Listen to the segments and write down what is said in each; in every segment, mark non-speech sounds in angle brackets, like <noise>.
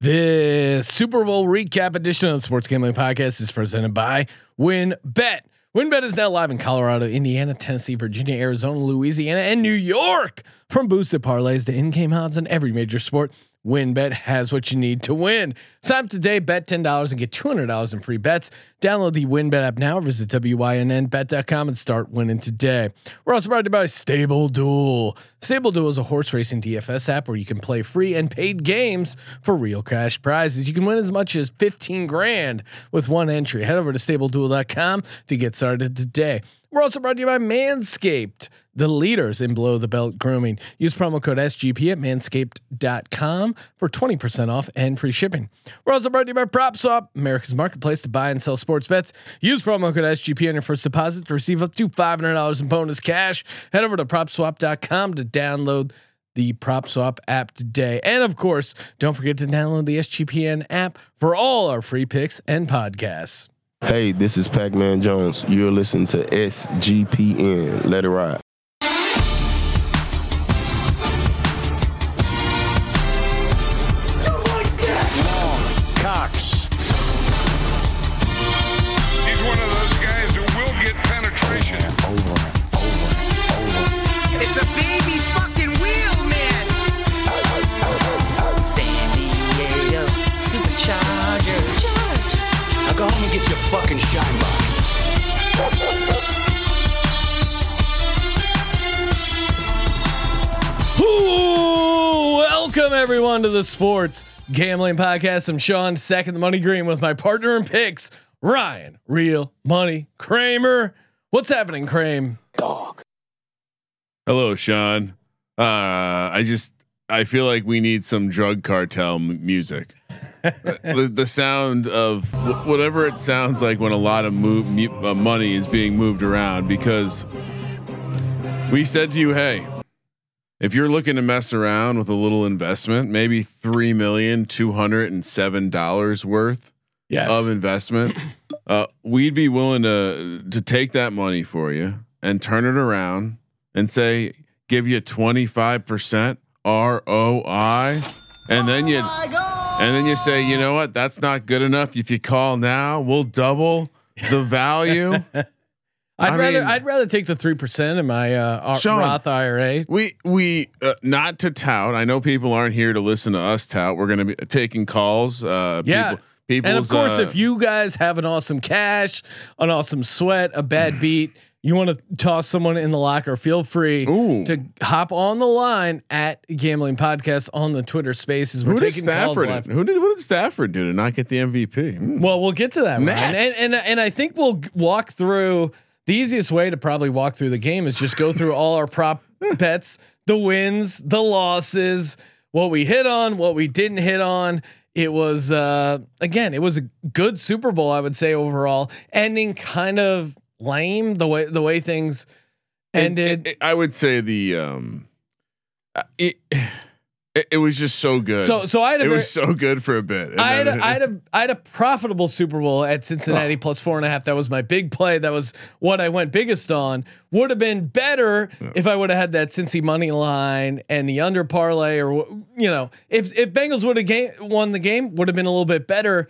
The Super Bowl recap edition of the Sports Gambling Podcast is presented by WynnBET. WynnBET is now live in Colorado, Indiana, Tennessee, Virginia, Arizona, Louisiana, and New York. From boosted parlays to in-game odds on every major sport, WynnBET has what you need to win. Sign up today, bet $10 and get $200 in free bets. Download the WynnBET app now, visit WYNNBet.com and start winning today. We're also brought to you by Stable Duel. Stable Duel is a horse racing DFS app where you can play free and paid games for real cash prizes. You can win as much as 15 grand with one entry. Head over to StableDuel.com to get started today. We're also brought to you by Manscaped, the leaders in below the belt grooming. Use promo code SGP at manscaped.com for 20% off and free shipping. We're also brought to you by PropSwap, America's marketplace to buy and sell sports bets. Use promo code SGP on your first deposit to receive up to $500 in bonus cash. Head over to propswap.com to download the PropSwap app today. And of course, don't forget to download the SGPN app for all our free picks and podcasts. Hey, this is Pac Man Jones. You're listening to SGPN. Let it ride. Welcome everyone to the Sports Gambling Podcast. I'm Sean, second the money green with my partner in picks, Ryan, real money Kramer. What's happening, Kramer? Dog. Hello, Sean. Uh, I just I feel like we need some drug cartel m- music. <laughs> the, the sound of wh- whatever it sounds like when a lot of move, mu- uh, money is being moved around because we said to you, hey, if you're looking to mess around with a little investment, maybe three million two hundred and seven dollars worth Yes. of investment, uh, we'd be willing to to take that money for you and turn it around and say give you twenty five percent ROI, and then you and then you say, you know what, that's not good enough. If you call now, we'll double the value. <laughs> I'd I rather mean- I'd rather take the three percent in my uh, Sean. Roth IRA. We we uh, not to tout. I know people aren't here to listen to us tout. We're going to be taking calls. Uh, Yeah. people, people's, And of course, uh, if you guys have an awesome cash, an awesome sweat, a bad <sighs> beat, you want to toss someone in the locker, feel free Ooh. to hop on the line at Gambling Podcast on the Twitter Spaces. We're who did Stafford? Who did what did Stafford do to not get the MVP? Hmm. Well, we'll get to that. Ryan. And, and and I think we'll walk through the easiest way to probably walk through the game is just go through all our prop <laughs> bets, the wins, the losses, what we hit on, what we didn't hit on. It was uh again, it was a good Super Bowl, I would say overall, ending kind of lame the way the way things It- ended. it- I would say the um, uh, it, it it was just so good. so so I had a it very, was so good for a bit. I had, a, I had a I had a profitable Super Bowl at Cincinnati Oh. plus four and a half. That was my big play. That was what I went biggest on. Would have been better if I would have had that Cincy money line and the under parlay, or you know, if if Bengals would have game won the game, would have been a little bit better.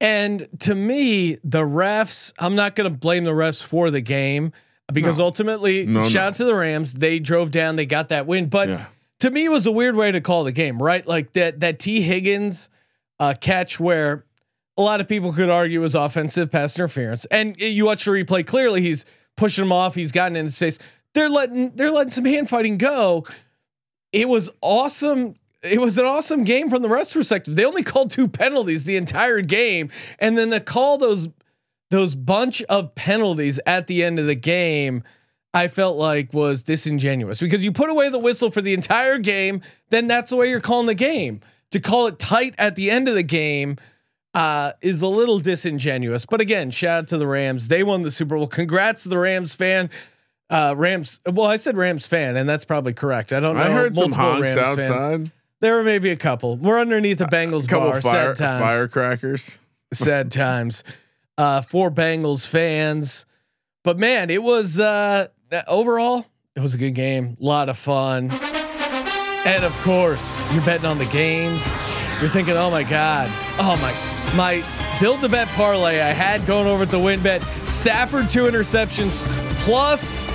And to me, the refs, I'm not going to blame the refs for the game because No. ultimately, No, shout no. out to the Rams. They drove down, they got that win. But Yeah. To me, it was a weird way to call the game, right? Like that that Tee Higgins uh, catch where a lot of people could argue was offensive pass interference, and you watch the replay clearly. He's pushing him off. He's gotten in his face. They're letting they're letting some hand fighting go. It was awesome. It was an awesome game from the refs' perspective. They only called two penalties the entire game, and then to call those those bunch of penalties at the end of the game, I felt like was disingenuous because you put away the whistle for the entire game, then that's the way you're calling the game. To call it tight at the end of the game uh, is a little disingenuous. But again, shout out to the Rams. They won the Super Bowl. Congrats to the Rams fan. Uh, Rams. Well, I said Rams fan, and that's probably correct. I don't know. I heard some honks Rams fans. There were maybe a couple. We're underneath the Bengals A couple bar. fire, sad times. firecrackers. Sad times. Uh, for Bengals fans, but man, it was uh, overall it was a good game. A lot of fun, and of course, you're betting on the games. You're thinking, oh my god, oh my, my build the bet parlay I had going over at the WynnBET. Stafford two interceptions plus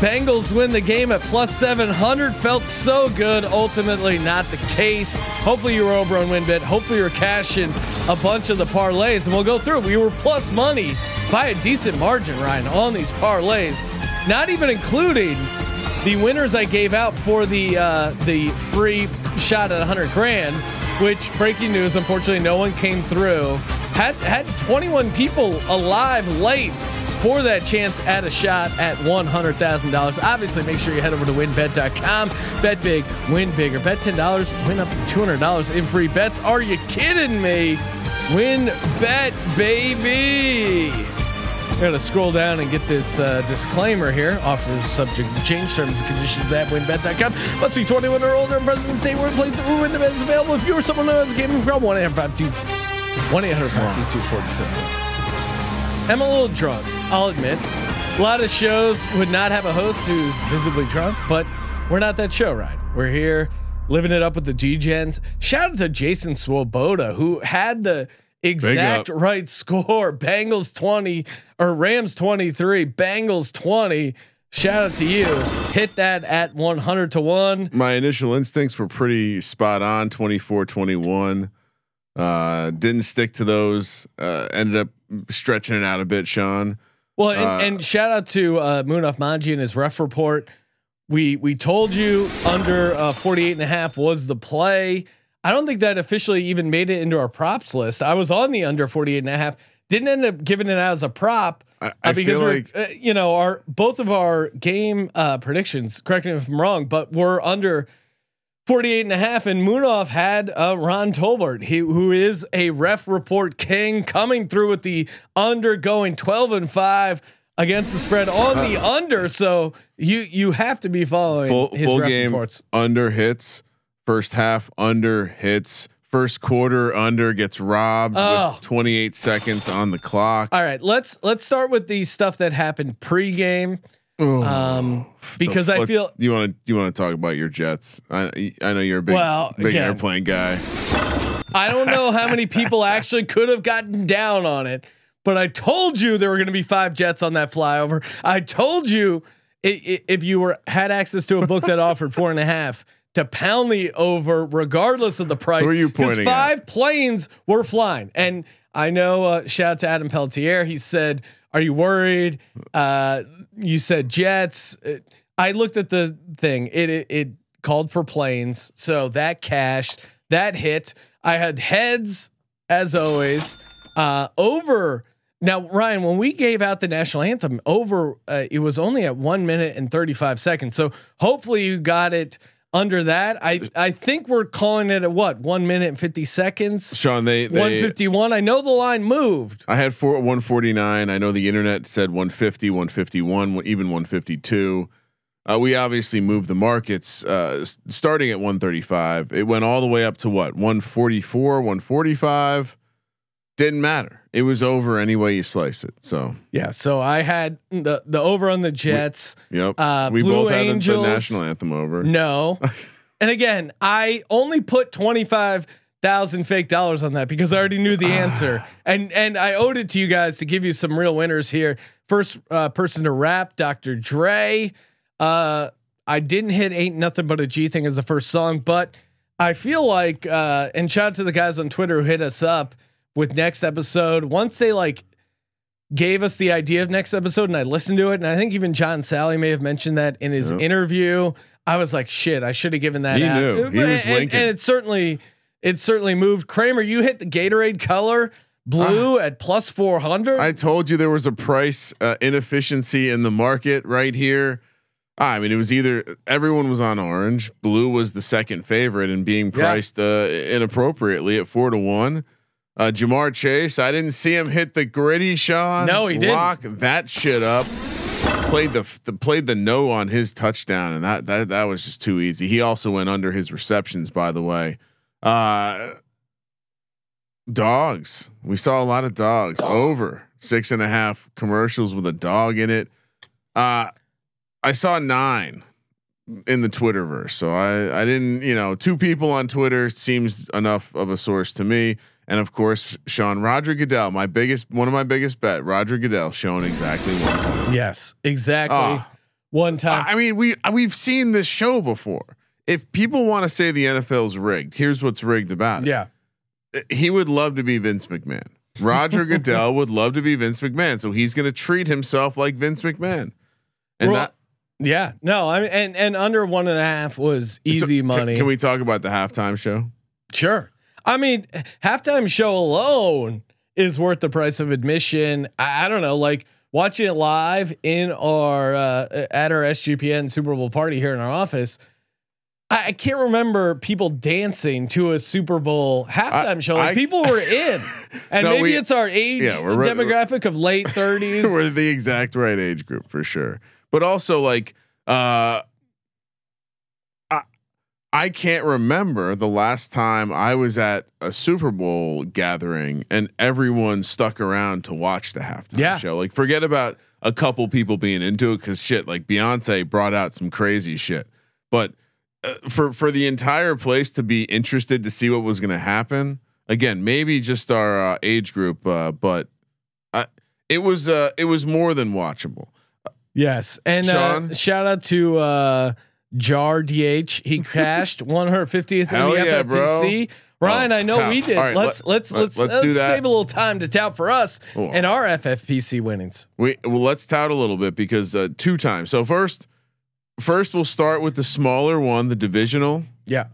Bengals win the game at plus 700. Felt so good. Ultimately, not the case. Hopefully, you were over on WynnBET. Hopefully, you're cashing a bunch of the parlays, and we'll go through. We were plus money by a decent margin, Ryan, on these parlays. Not even including the winners I gave out for the uh, the free shot at 100 grand. Which breaking news? Unfortunately, no one came through. Had had 21 people alive late for that chance at a shot at $100,000. Obviously, make sure you head over to wynnbet.com. Bet big, win bigger. Bet $10, win up to $200 in free bets. Are you kidding me? Win bet, baby. To scroll down and get this uh, disclaimer here. Offers subject to change terms and conditions at wynnbet.com. Must be 21 or older and present in the state where plays the WynnBET is available. If you or someone who has a gaming problem, 1 800 1 800 522 I'm a little drunk. I'll admit. A lot of shows would not have a host who's visibly drunk, but we're not that show, right? We're here living it up with the G-Gens. Shout out to Jason Swoboda, who had the exact right score. <laughs> Bengals 20 or Rams 23, Bengals 20. Shout out to you. Hit that at 100 to 1. My initial instincts were pretty spot on 24 21. Uh, didn't stick to those. Uh, ended up stretching it out a bit, Sean. Well, and, Uh, and shout out to uh, Munaf Manji and his ref report. We we told you under uh, 48 and a half was the play. I don't think that officially even made it into our props list. I was on the under 48 and a half. Didn't end up giving it out as a prop I, I uh, because feel we're, like uh, you know our both of our game uh, predictions. Correct me if I'm wrong, but we're under 48 and a half and Munaf had uh, Ron Torbert, he, who is a ref report king coming through with the under going 12 and 5 against the spread on the under. So you you have to be following full, full game reports. under hits, first half under hits, first quarter under gets robbed Oh. with 28 seconds on the clock. All right, let's let's start with the stuff that happened pregame. Um, because I feel you want to you want to talk about your Jets. I I know you're a big Well, big again. airplane guy. I don't know how many people actually could have gotten down on it, but I told you there were going to be five jets on that flyover. I told you i- i- if you were had access to a book that offered four and a half to pound the over, regardless of the price. Who are you pointing at? Five planes were flying, and I know. Uh, shout out to Adam Peltier. He said, "Are you worried?" Uh, you said jets. Uh, I looked at the thing. It, it it called for planes, so that cashed. That hit. I had heads as always. Uh, over now, Ryan. When we gave out the national anthem, over uh, it was only at one minute and thirty five seconds. So hopefully you got it under that. I I think we're calling it at what one minute and fifty seconds. Sean, they One fifty one. I know the line moved. I had four 149. I know the internet said 150, 151, even 152. Uh, we obviously moved the markets uh, starting at 135. It went all the way up to what 144, 145. Didn't matter. It was over any way you slice it. So, Yeah. So I had the the over on the Jets. yep. Uh, we Blue both had the- the, national anthem over. No. <laughs> and again, I only put 25,000 fake dollars on that because I already knew the answer. <sighs> And and I owed it to you guys to give you some real winners here. First uh, person to rap, Dr. Dre. Uh I didn't hit ain't nothing but a G thing as the first song, but I feel like uh and shout out to the guys on Twitter who hit us up with next episode. Once they like gave us the idea of next episode and I listened to it and I think even John Salley may have mentioned that in his Yep. interview. I was like, shit, I should have given that He out. knew. He was and, winking. and it certainly it certainly moved. Kramer, you hit the Gatorade color blue at plus 400. Ah. I told you there was a price uh, inefficiency in the market right here. I mean, it was either everyone was on orange, blue was the second favorite, and being Yeah. priced uh, inappropriately at four to one. Uh, Ja'Marr Chase, I didn't see him hit the gritty Sean. No, he didn't. Lock that shit up. Played the, the played the no on his touchdown, and that that that was just too easy. He also went under his receptions, by the way. Uh, dogs. We saw a lot of dogs over six and a half commercials with a dog in it. Uh, I saw nine. in the Twitterverse, so I I didn't you know two people on Twitter seems enough of a source to me. And of course, Sean Roger Goodell, my biggest one of my biggest bet, Roger Goodell, shown exactly one time. Yes, exactly. Ah. One time. I mean, we we've seen this show before. If people want to say the NFL's rigged, here's what's rigged about it. yeah. He would love to be Vince McMahon. Roger <laughs> Goodell would love to be Vince McMahon, so he's going to treat himself like Vince McMahon. And that Yeah. No, I mean, and and under one and a half was easy so can- money. Can, we talk about the halftime show? Sure. I mean, halftime show alone is worth the price of admission. I, I don't know, like watching it live in our uh, at our SGPN Super Bowl party here in our office. I, I can't remember people dancing to a Super Bowl halftime I- show. Like I- people were <laughs> in, and No, maybe we- it's our age Yeah, we're demographic of late thirties. <laughs> We're the exact right age group for sure. But also like uh I can't remember the last time I was at a Super Bowl gathering and everyone stuck around to watch the halftime Yeah. show. Like forget about a couple people being into it cuz shit like Beyonce brought out some crazy shit. But uh, for for the entire place to be interested to see what was going to happen, again, maybe just our uh, age group uh, but I, it was uh it was more than watchable. Yes, and uh, shout out to uh, Jar DH. He <laughs> cashed 150th in Hell the yeah, bro. FFPC. Ryan, Oh, I know tout. we did. Right, let's let- let's let- let's let's let's, do that. save a little time to tout for us Oh. and our FFPC winnings. We well let's tout a little bit because uh, two times. So first first we'll start with the smaller one, the divisional Yeah,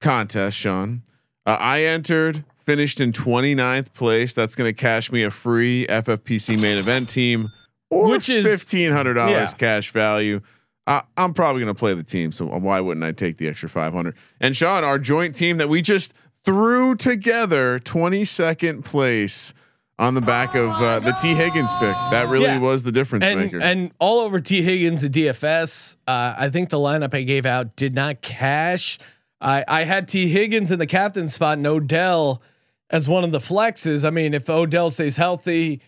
contest, Sean. Uh, I entered, finished in 29th place. That's going to cash me a free FFPC main event team or Which is- $1500 yeah. cash value. I, I'm probably going to play the team, so why wouldn't I take the extra 500? And Sean, our joint team that we just threw together, 22nd place on the back of uh, the Tee Higgins pick. That really Yeah. was the difference and maker. and all over Tee Higgins at DFS. Uh, I think the lineup I gave out did not cash. I I had Tee Higgins in the captain spot and Odell as one of the flexes. I mean, if Odell stays healthy,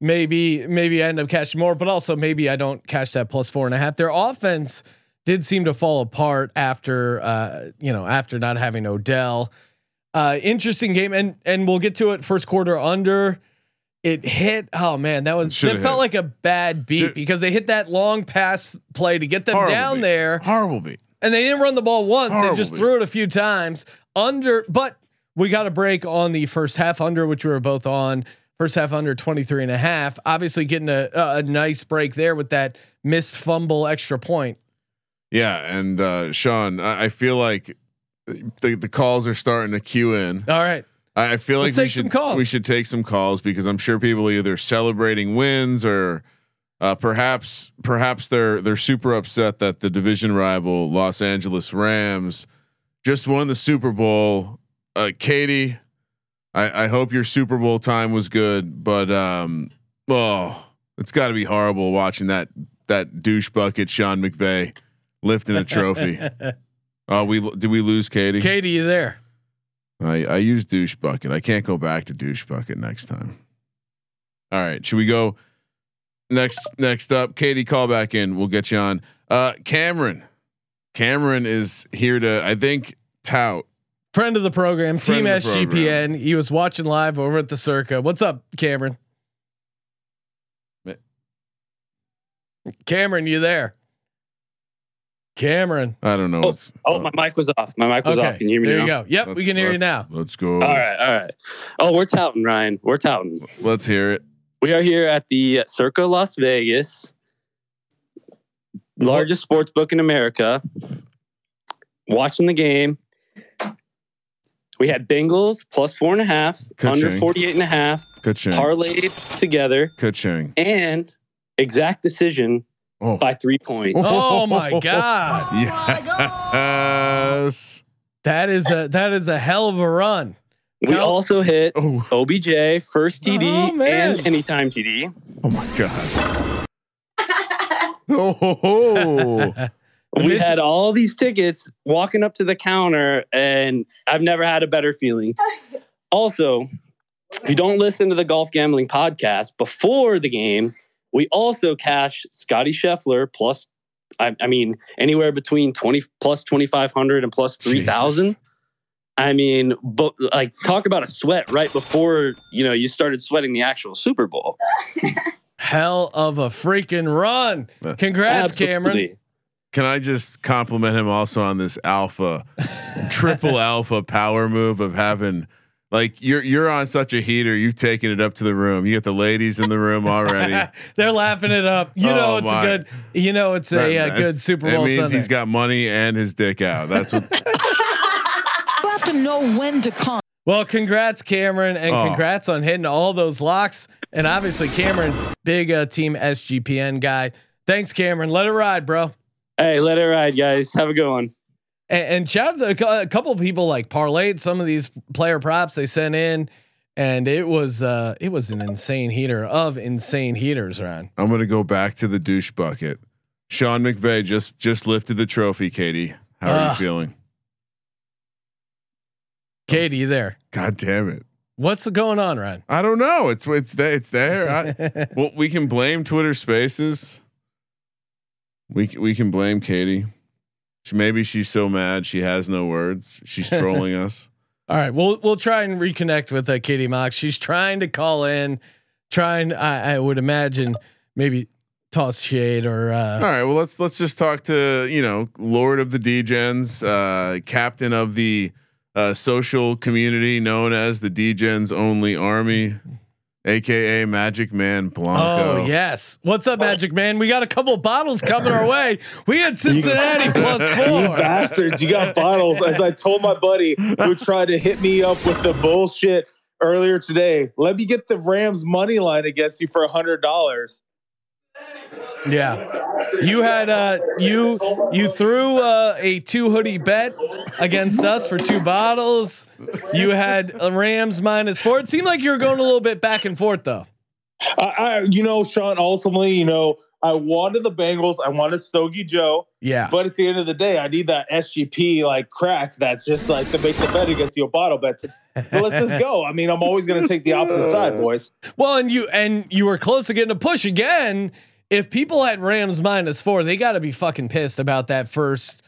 maybe maybe I end up catching more, but also maybe I don't catch that plus four and a half. Their offense did seem to fall apart after uh, you know after not having Odell. Uh, interesting game, and and we'll get to it. First quarter under. It hit. Oh man, that was that felt hit. like a bad beat Dude. because they hit that long pass play to get them Horrible down beat. there, Horrible beat. and they didn't run the ball once. Horrible they just beat. threw it a few times under. But we got a break on the first half under, which we were both on. First half under 23 and a half. Obviously getting a, a nice break there with that missed fumble extra point. Yeah, and uh, Sean, I, I feel like the the calls are starting to queue in. All right. I I feel Let's like we should we should take some calls because I'm sure people are either celebrating wins or uh, perhaps perhaps they're they're super upset that the division rival Los Angeles Rams just won the Super Bowl. Uh, Katie, I, I hope your Super Bowl time was good, but um, oh, it's got to be horrible watching that that douche bucket Sean McVay lifting a trophy. <laughs> Oh, we did we lose Katie? Katie, you there? I I use douche bucket. I can't go back to douche bucket next time. All right, should we go next? Next up, Katie, call back in. We'll get you on. Uh, Cameron, Cameron is here to I think tout. Friend of the program, Friend Team the SGPN. program. He was watching live over at the Circa. What's up, Cameron? Cameron, you there? Cameron. I don't know. Oh, Oh, my mic was off. My mic was Okay. off. Can you hear me there now? There you go. Yep, we let's- can hear you now. Let's go. All right, all right. Oh, we're touting, Ryan. We're touting. Let's hear it. We are here at the Circa Las Vegas, largest sports book in America. Watching the game. We had Bengals plus four and a half, under Ka-ching. 48 and a half, Ka-ching. parlayed together, Ka-ching. and exact decision Oh. by three points. Oh, <laughs> oh my god. Yes. That is a that is a hell of a run. We Tell- also hit Oh. OBJ, first TD, Oh, man. and anytime TD. Oh my god. <laughs> oh. <laughs> we This- had all these tickets walking up to the counter and i've never had a better feeling <laughs> also if you don't listen to the golf gambling podcast before the game we also cash scottie scheffler plus I, I mean, anywhere between 20 plus 2,500 and plus 3,000. I mean, but like talk about a sweat right before, you know, you started sweating the actual Super Bowl. <laughs> Hell of a freaking run! Congrats, Cameron. Absolutely. Can I just compliment him also on this alpha, triple <laughs> alpha power move of having like you're you're on such a heater, you've taken it up to the room. You got the ladies in the room already. <laughs> They're laughing it up. You know Oh, it's my. a good. You know it's a, That- uh good that's- Super That Bowl means Sunday. he's got money and his dick out. That's what. <laughs> You have to know when to come. well, congrats, Cameron, and Oh. congrats on hitting all those locks. And obviously, Cameron, big uh, team SGPN guy. Thanks, Cameron. Let it ride, bro. Hey, let it ride, guys. Have a good one. And, and shout out to a a couple of people like parlayed some of these player props they sent in, and it was uh it was an insane heater of insane heaters, Ron. I'm gonna go back to the douche bucket. Sean McVay just just lifted the trophy. Katie, how are Ah. you feeling? Katie, you there? God damn it! What's going on, Ron? I don't know. It's it's there. It's there. I, <laughs> well, we can blame Twitter Spaces. We we can blame Katie. She, maybe she's so mad she has no words. She's trolling <laughs> us. All right, we'll we'll try and reconnect with uh, Katie Mox. She's trying to call in, trying. I, I would imagine maybe toss shade or All uh, right. Well, let's let's just talk to you know Lord of the Degens, uh, captain of the uh, social community known as the Degens Only Army, aka Magic Man Blanco. oh yes. What's up, Magic Man? We got a couple of bottles coming our way. We had Cincinnati <laughs> plus You four. bastards, you got bottles. As I told my buddy who tried to hit me up with the bullshit earlier today, let me get the Rams money line against you for a hundred dollars. Yeah, you had uh you you threw uh, a two hoodie bet against us for two bottles. You had Rams minus four. It seemed like you were going a little bit back and forth though. I, I, you know, Sean. Ultimately, you know, I wanted the Bengals. I wanted Stogie Joe. Yeah. But at the end of the day, I need that SGP like crack. That's just like to make the bet against your bottle bet. But let's just go. I mean, I'm always going to take the opposite side, <laughs> boys. Well, and you and you were close to getting a push again. If people had Rams minus four, they got to be fucking pissed about that first.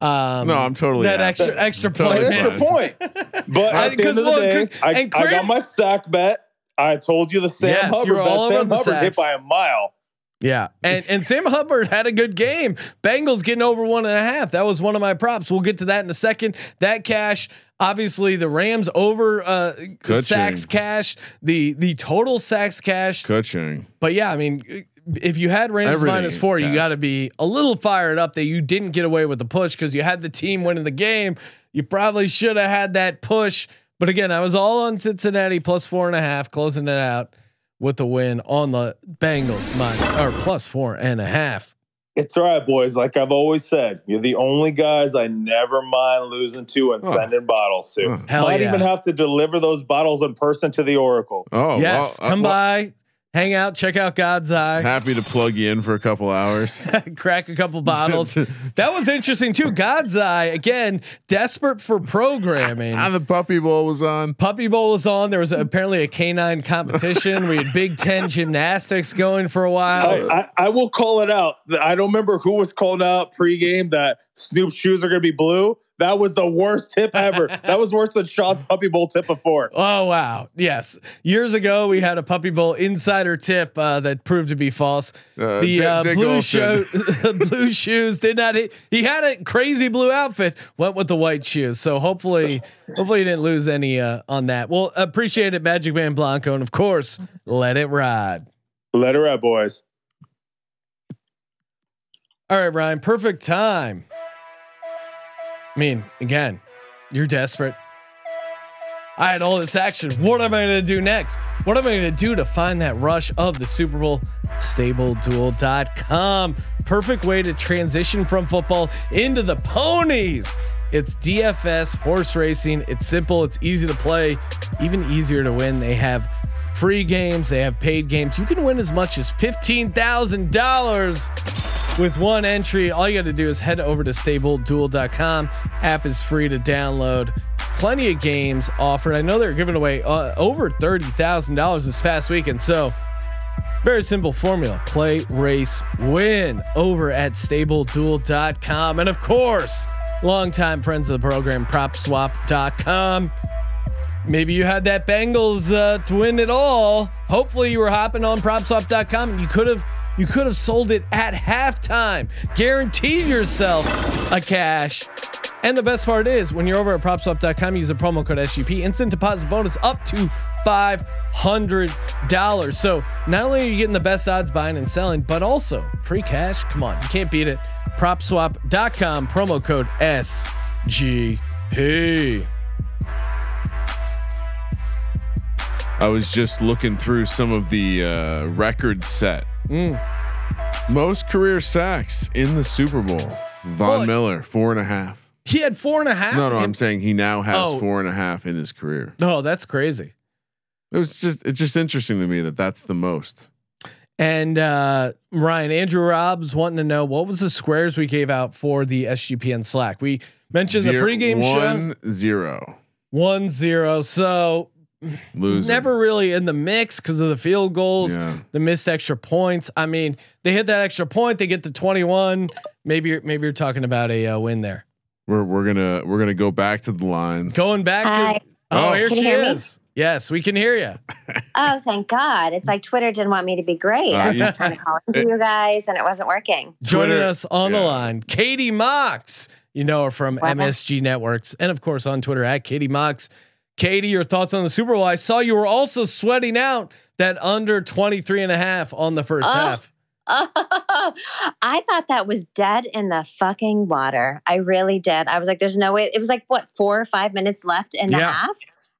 Um, No, I'm totally that happy. extra extra point. Like, that's miss. the point. <laughs> But I- at the 'cause, end of the well, day, I, and I got my sack bet. I told you the Sam Yes, you Hubbard all bet. over Sam the Hubbard hit by a mile. Yeah, and and Sam Hubbard had a good game. Bengals getting over one and a half. That was one of my props. We'll get to that in a second. That cash, obviously, the Rams over uh, sacks cash. The the total sacks cash. Coaching. But yeah, I mean, if you had Rams Everything minus four, you got to be a little fired up that you didn't get away with the push because you had the team winning the game. You probably should have had that push. But again, I was all on Cincinnati plus four and a half, closing it out with the win on the Bengals minus or plus four and a half. It's all right, boys. Like I've always said, you're the only guys I never mind losing to and Oh. sending bottles to. Oh. Hell Might yeah. even have to deliver those bottles in person to the Oracle. Oh, yes, well, uh, come well, by, hang out, check out God's Eye, <laughs> Happy to plug you in for a couple hours. crack a couple bottles. <laughs> that was interesting too. God's Eye again, desperate for programming. <laughs> and the Puppy Bowl was on. Puppy Bowl was on. There was apparently a canine competition. we had Big Ten gymnastics going for a while. I, I, I will call it out. I don't remember who was called out pregame that Snoop's shoes are going to be blue. That was the worst tip ever. <laughs> that was worse than Sean's Puppy Bowl tip before. Oh wow! Yes, years ago we had a Puppy Bowl insider tip uh, that proved to be false. Uh, the Dick- uh, Dick blue Olson. show, <laughs> blue shoes did not hit. He had a crazy blue outfit. Went with the white shoes. So hopefully, hopefully he didn't lose any uh, on that. Well, appreciate it, Magic Man Blanco, and of course, let it ride. Let her out, boys. All right, Ryan. Perfect time. I mean, again, you're desperate. I had all this action. What am I going to do next? What am I going to do to find that rush of the Super Bowl? StableDuel.com. Perfect way to transition from football into the ponies. It's DFS horse racing. It's simple, it's easy to play, even easier to win. They have free games, they have paid games. You can win as much as $15,000 with one entry. All you got to do is head over to stableduel.com. App is free to download. Plenty of games offered. I know they're giving away uh, over $30,000 this past weekend. So Very simple formula. Play, race, win over at stableduel.com. And of course, longtime friends of the program, propswap.com. Maybe you had that Bengals uh, to win it all. Hopefully you were hopping on propswap.com you could have you could have sold it at halftime. Guaranteed yourself a cash. And the best part is when you're over at propswap.com, use the promo code SGP, instant deposit bonus up to $500. So not only are you getting the best odds buying and selling, but also free cash. Come on, you can't beat it. Propswap.com, promo code SGP. I was just looking through some of the uh, records set. Mm. Most career sacks in the Super Bowl. Von Well, Miller, four and a half. He had four and a half. No, no, I'm saying he now has Oh. four and a half in his career. Oh, that's crazy. It was just it's just interesting to me that that's the most. And uh, Ryan, Andrew Robs wanting to know what was the squares we gave out for the SGPN Slack. We mentioned Zero- the pregame show one zero one zero. So losing. never really in the mix because of the field goals, Yeah. the missed extra points. I mean, they hit that extra point, they get to twenty one. Maybe you're, maybe you're talking about a uh, win there. We're we're gonna we're gonna go back to the lines. Going back Hi. to oh, Oh. here she you hear me? is. Yes, we can hear you. <laughs> Oh, thank God. It's like Twitter didn't want me to be great. Uh, I was you- trying to call into you guys and it wasn't working. Joining Twitter- us on the line, Katie Mox. You know her from Wow. MSG Networks and of course on Twitter at Katie Mox. Katie, your thoughts on the Super Bowl? I saw you were also sweating out that under 23 and a half on the first Oh. half. <laughs> I thought that was dead in the fucking water. I really did. I was like, there's no way. It was like, what, four or five minutes left in the Yeah. half?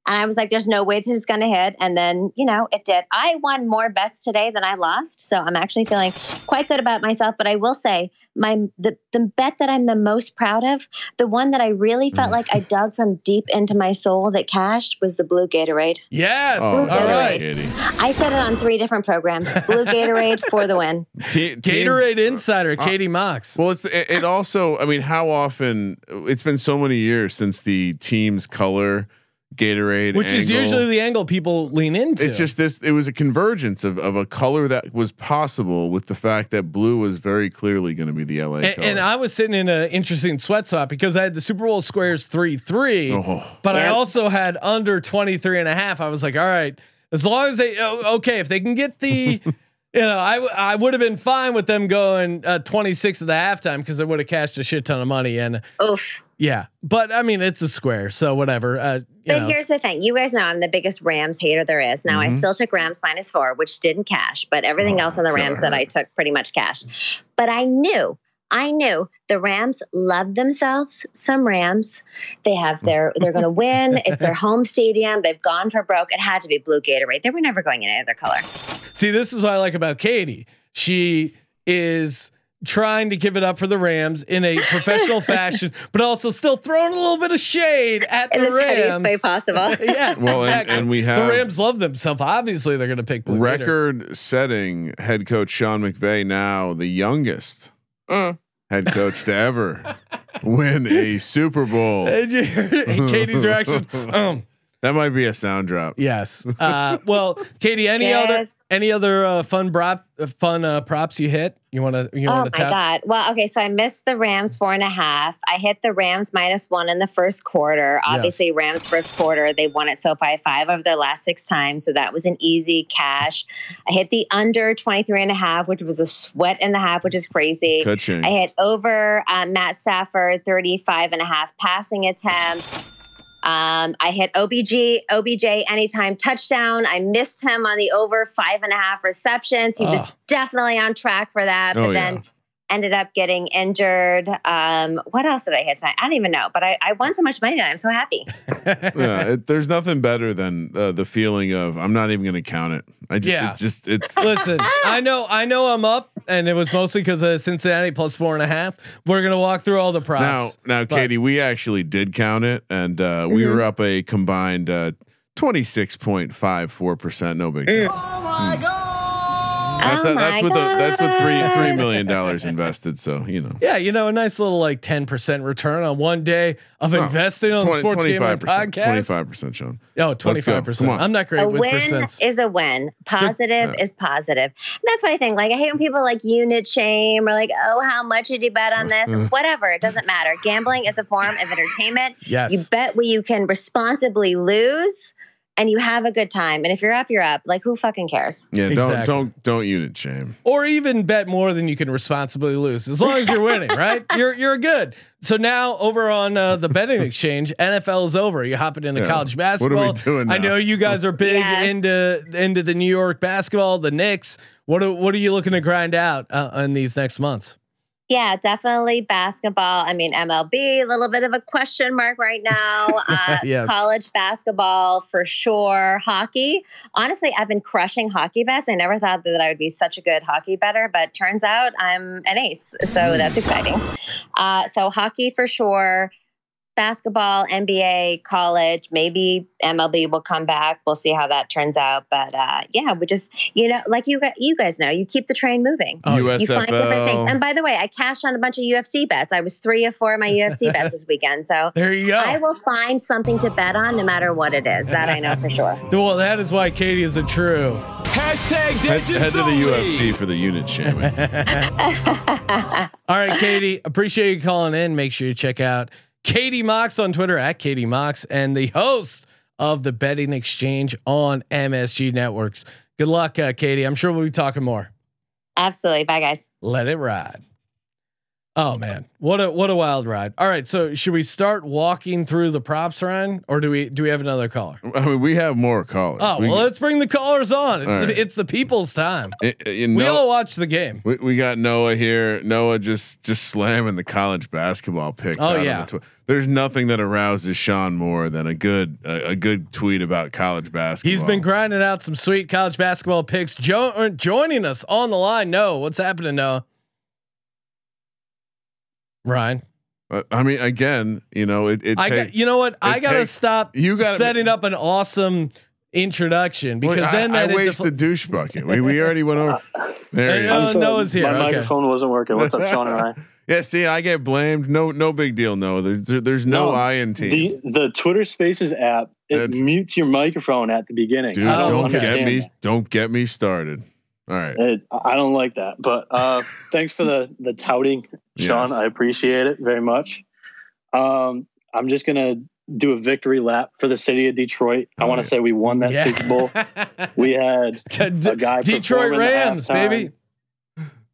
And I was like, there's no way this is going to hit. And then, you know, it did. I won more bets today than I lost. So I'm actually feeling quite good about myself. But I will say, my the, the bet that I'm the most proud of, the one that I really felt like I dug from deep into my soul that cashed was the blue Gatorade. Yes. Oh, All Gatorade. right. I said it on three different programs. Blue Gatorade for the win. <laughs> Te- team- Gatorade Insider, Uh, Katie Mox. Well, it's it, it also. I mean, how often? It's been so many years since the team's color Gatorade, Which is usually the angle people lean into. It's just this. It was a convergence of, of a color that was possible with the fact that blue was very clearly going to be the LA and, color. and I was sitting in an interesting sweat spot because I had the Super Bowl squares three three, Oh. but I also had under 23 and a half. I was like, all right, as long as they oh, okay, if they can get the <laughs> you know, I w- I would have been fine with them going uh, 26 at the halftime because they would have cashed a shit ton of money and Oof. yeah. But I mean, it's a square, so whatever. Uh, you But know. here's the thing. You guys know I'm the biggest Rams hater there is. Now I Mhm. still took Rams minus four, which didn't cash, but everything Oh, else on the Rams that I took pretty much cashed. But I knew, I knew the Rams love themselves some Rams. They have their they're gonna win. <laughs> It's their home stadium. They've gone for broke. It had to be blue Gatorade. They were never going in any other color. See, this is what I like about Katie. She is trying to give it up for the Rams in a professional <laughs> fashion, but also still throwing a little bit of shade at In the the Rams. way possible. <laughs> yes, Well, and- exactly. and we have- the Rams love themselves. Obviously, they're going to pick Blue Gator. record-setting head coach Sean McVay, now the youngest Mm. head coach to ever <laughs> win a Super Bowl. Did you hear Katie's reaction? Um, That might be a sound drop. yes. Uh, well, Katie, any Yes. other any other uh, fun prop uh, fun uh, props you hit? You want to you Oh want my tap? God. Well, okay. So I missed the Rams four and a half. I hit the Rams minus one in the first quarter. Obviously, Rams first quarter, they won at SoFi five of their last six times. So that was an easy cash. I hit the under 23 and a half, which was a sweat and a half, which is crazy. Coaching. I hit over uh, Matt Stafford 35 and a half passing attempts. Um, I hit OBG, OBJ anytime touchdown. I missed him on the over five and a half receptions. He was Oh. definitely on track for that, but Oh, then yeah. Ended up getting injured. Um, what else did I hit tonight? I don't even know, but I, I won so much money tonight. I'm so happy. <laughs> yeah, it, there's nothing better than uh, the feeling of I'm not even going to count it. I just, Yeah. it just it's <laughs> Listen, I know, I know, I'm up, and it was mostly because of Cincinnati plus four and a half. We're gonna walk through all the now props. now but- Katie, we actually did count it, and uh, we Mhm. were up a combined uh, twenty six point five four percent. No big deal. Mm. That's oh that's my with the, that's with three three million dollars invested. So you know. Yeah, you know, a nice little like ten percent return on one day of Oh, investing on the Sports Gambling percent. Podcast. Twenty five percent, Sean. Oh, 25 percent. Come. I'm not great A with win percents. is a win. Positive is positive. And that's what I think. Like I hate when people like unit shame or like, oh, how much did you bet on this? <laughs> Whatever. It doesn't matter. Gambling is a form of entertainment. yes. You bet where you can responsibly lose and you have a good time. And if you're up, you're up. Like who fucking cares? Yeah, don't Exactly. don't don't unit shame. or even bet more than you can responsibly lose, as long as you're winning, <laughs> right? You're you're good. So now over on uh, the betting <laughs> exchange, NFL is over. You're hopping into Yeah. college What are we basketball. doing I know you guys are big Yes. into into the New York basketball, the Knicks. What are, what are you looking to grind out uh, in these next months? Yeah, definitely basketball. I mean, MLB, a little bit of a question mark right now. <laughs> Uh, Yes. College basketball for sure. Hockey. Honestly, I've been crushing hockey bets. I never thought that I would be such a good hockey better, but turns out I'm an ace. So that's exciting. Uh, so, hockey for sure. Basketball, NBA, college, maybe MLB will come back. We'll see how that turns out. But uh, yeah, we just, you know, like you, gu- you guys know, you keep the train moving Oh, you find different things. And by the way, I cashed on a bunch of UFC bets. I was three of four of my UFC <laughs> bets this weekend. So There you go. I will find something to bet on no matter what it is. That I know for sure. <laughs> well, that is why Katie is a true. Hashtag Head, head to the. UFC for the unit shaming. <laughs> All right, Katie, appreciate you calling in. Make sure you check out Katie Mox on Twitter at Katie Mox and the host of the Betting Exchange on MSG Networks. Good luck, uh, Katie. I'm sure we'll be talking more. Absolutely. Bye, guys. Let it ride. Oh man, what a what a wild ride! All right, so should we start walking through the props, Ryan, or do we do we have another caller? I mean, we have more callers. Oh we, well, let's bring the callers on. It's, right. it's the people's time. Eh, eh, it, it, We no- all watch the game. we, we got Noah here. Noah just just slamming the college basketball picks. Oh, out yeah. the twi- There's nothing that arouses Sean more than a good a, a good tweet about college basketball. He's been grinding out some sweet college basketball picks. Jo- joining us on the line. No, what's happening, Noah? Ryan, I mean, again, you know, it. it I ta- got. You know what? I gotta takes- stop. you gotta- setting up an awesome introduction because Wait, then I, I waste the douche bucket. We, we already went over. <laughs> There he Hey, is. uh, Noah's here. My okay. microphone wasn't working. What's up, Sean and Ryan? <laughs> Yeah, see, I get blamed. No, no big deal. No, there's there's no, No, I in team. The the Twitter Spaces app it That's- mutes your microphone at the beginning. Dude, I Oh, don't get me that. don't get me started. All right. It, I don't like that, but uh, <laughs> thanks for the the touting, Sean. Yes. I appreciate it very much. Um, I'm just gonna do a victory lap for the city of Detroit. I Oh, want yeah. to say we won that Yeah. Super Bowl. <laughs> We had <laughs> a guy Detroit Rams, baby.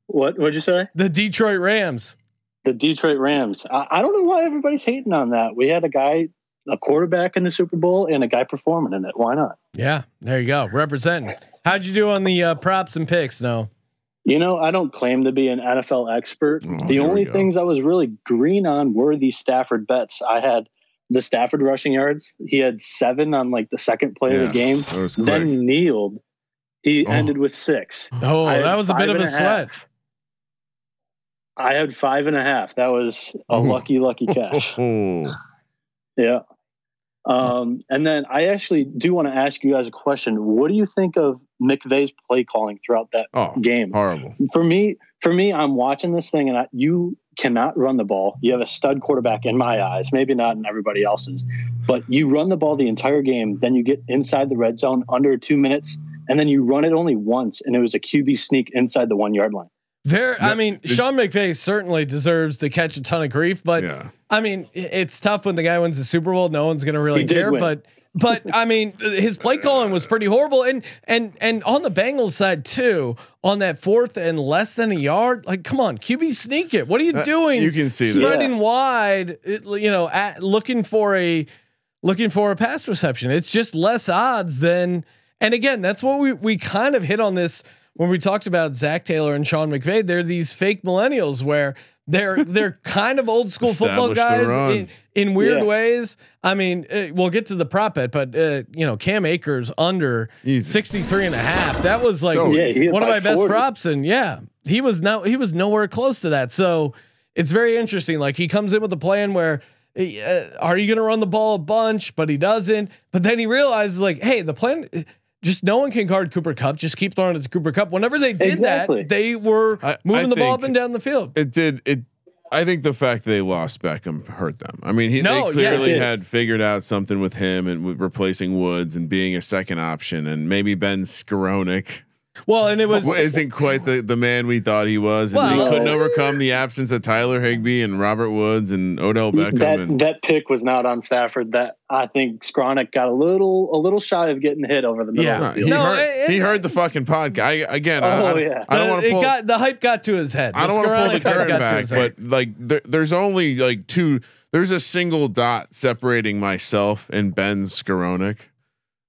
what? What'd you say? The Detroit Rams. The Detroit Rams. I, I don't know why everybody's hating on that. We had a guy, a quarterback in the Super Bowl, and a guy performing in it. Why not? Yeah, there you go. Representing. How'd you do on the uh, props and picks? No. You know, I don't claim to be an NFL expert. Oh, the only things I was really green on were these Stafford bets. I had the Stafford rushing yards. He had seven on like the second play of the game. That was quick. Then kneeled. He Oh. ended with six. Oh, I that was a bit of and a sweat. half. I had five and a half. That was a Ooh. lucky, lucky cash. <laughs> Oh, Yeah. Um, and then I actually do want to ask you guys a question. What do you think of McVay's play calling throughout that oh, game? horrible. For me, for me, I'm watching this thing, and I, you cannot run the ball. You have a stud quarterback in my eyes, maybe not in everybody else's, but you run the ball the entire game. Then you get inside the red zone under two minutes, and then you run it only once, and it was a QB sneak inside the one yard line. Very. I mean, Sean McVay certainly deserves to catch a ton of grief, but yeah. I mean, it's tough when the guy wins the Super Bowl. No one's gonna really care. win. But, but I mean, his play calling was pretty horrible. And and and on the Bengals side too, on that fourth and less than a yard, like, come on, QB sneak it. What are you Uh, doing? you can see that. spreading wide. it- you know, at, looking for a looking for a pass reception. It's just less odds than. And again, that's what we we kind of hit on this when we talked about Zac Taylor and Sean McVay. They're these fake millennials where they're they're <laughs> kind of old school football guys in, in weird Yeah. ways. I mean, uh, we'll get to the prop bet, but uh, you know, Cam Akers under Easy. 63 and a half. That was like So Yeah, one of by my best props. And yeah, he was no, he was nowhere close to that. So it's very interesting. Like he comes in with a plan where, uh, are you going to run the ball a bunch? But he doesn't. But then he realizes like, hey, the plan. Just no one can guard Cooper Kupp. Just keep throwing it to Cooper Kupp. Whenever they did Exactly. that, they were I- moving I the ball up and down the field. It did it. I think the fact that they lost Beckham hurt them. I mean, he, No, they yeah, clearly did. had figured out something with him and with replacing Woods and being a second option, and maybe Ben Skowronek Well, and it was isn't quite the, the man we thought he was, and Well- he couldn't overcome the absence of Tyler Higbee and Robert Woods and Odell Beckham. that and that pick was not on Stafford. That I think Skowronek got a little a little shy of getting hit over the middle. Yeah. of the No, field. he No, heard it- he it- heard the fucking podcast. I, again, I, Oh, I, yeah. I don't want to it pull. got the hype got to his head. I don't want to pull the curtain back, but like there, there's only like two. There's a single dot separating myself and Ben Skowronek,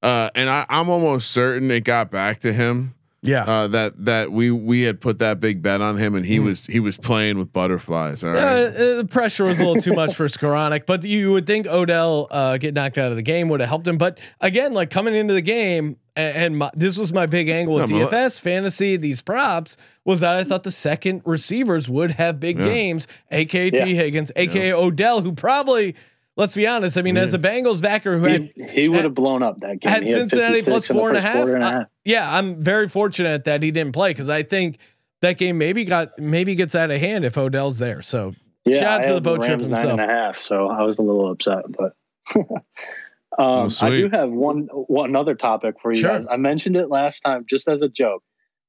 uh, and I, I'm almost certain it got back to him. Yeah. Uh, that that we we had put that big bet on him, and he Hmm. was he was playing with butterflies. All Yeah, uh, the pressure was a little too much for Skowronek, but you would think Odell uh, get knocked out of the game would have helped him. But again, like coming into the game, and, and my, this was my big angle with Yeah, but- DFS fantasy. These props was that I thought the second receivers would have big Yeah. games, aka Yeah. Tee Higgins, aka Odell, who probably, let's be honest, I mean, as a Bengals backer who had He, he would have blown up that game. had had Cincinnati 56 plus in the four and a half. quarter uh, yeah, I'm very fortunate that he didn't play because I think that game maybe got maybe gets out of hand if Odell's there. So Yeah, shout out I to the had boat trip Rams himself. Nine and a half, so I was a little upset, but. <laughs> um, I do have one one other topic for you Sure. guys. I mentioned it last time just as a joke,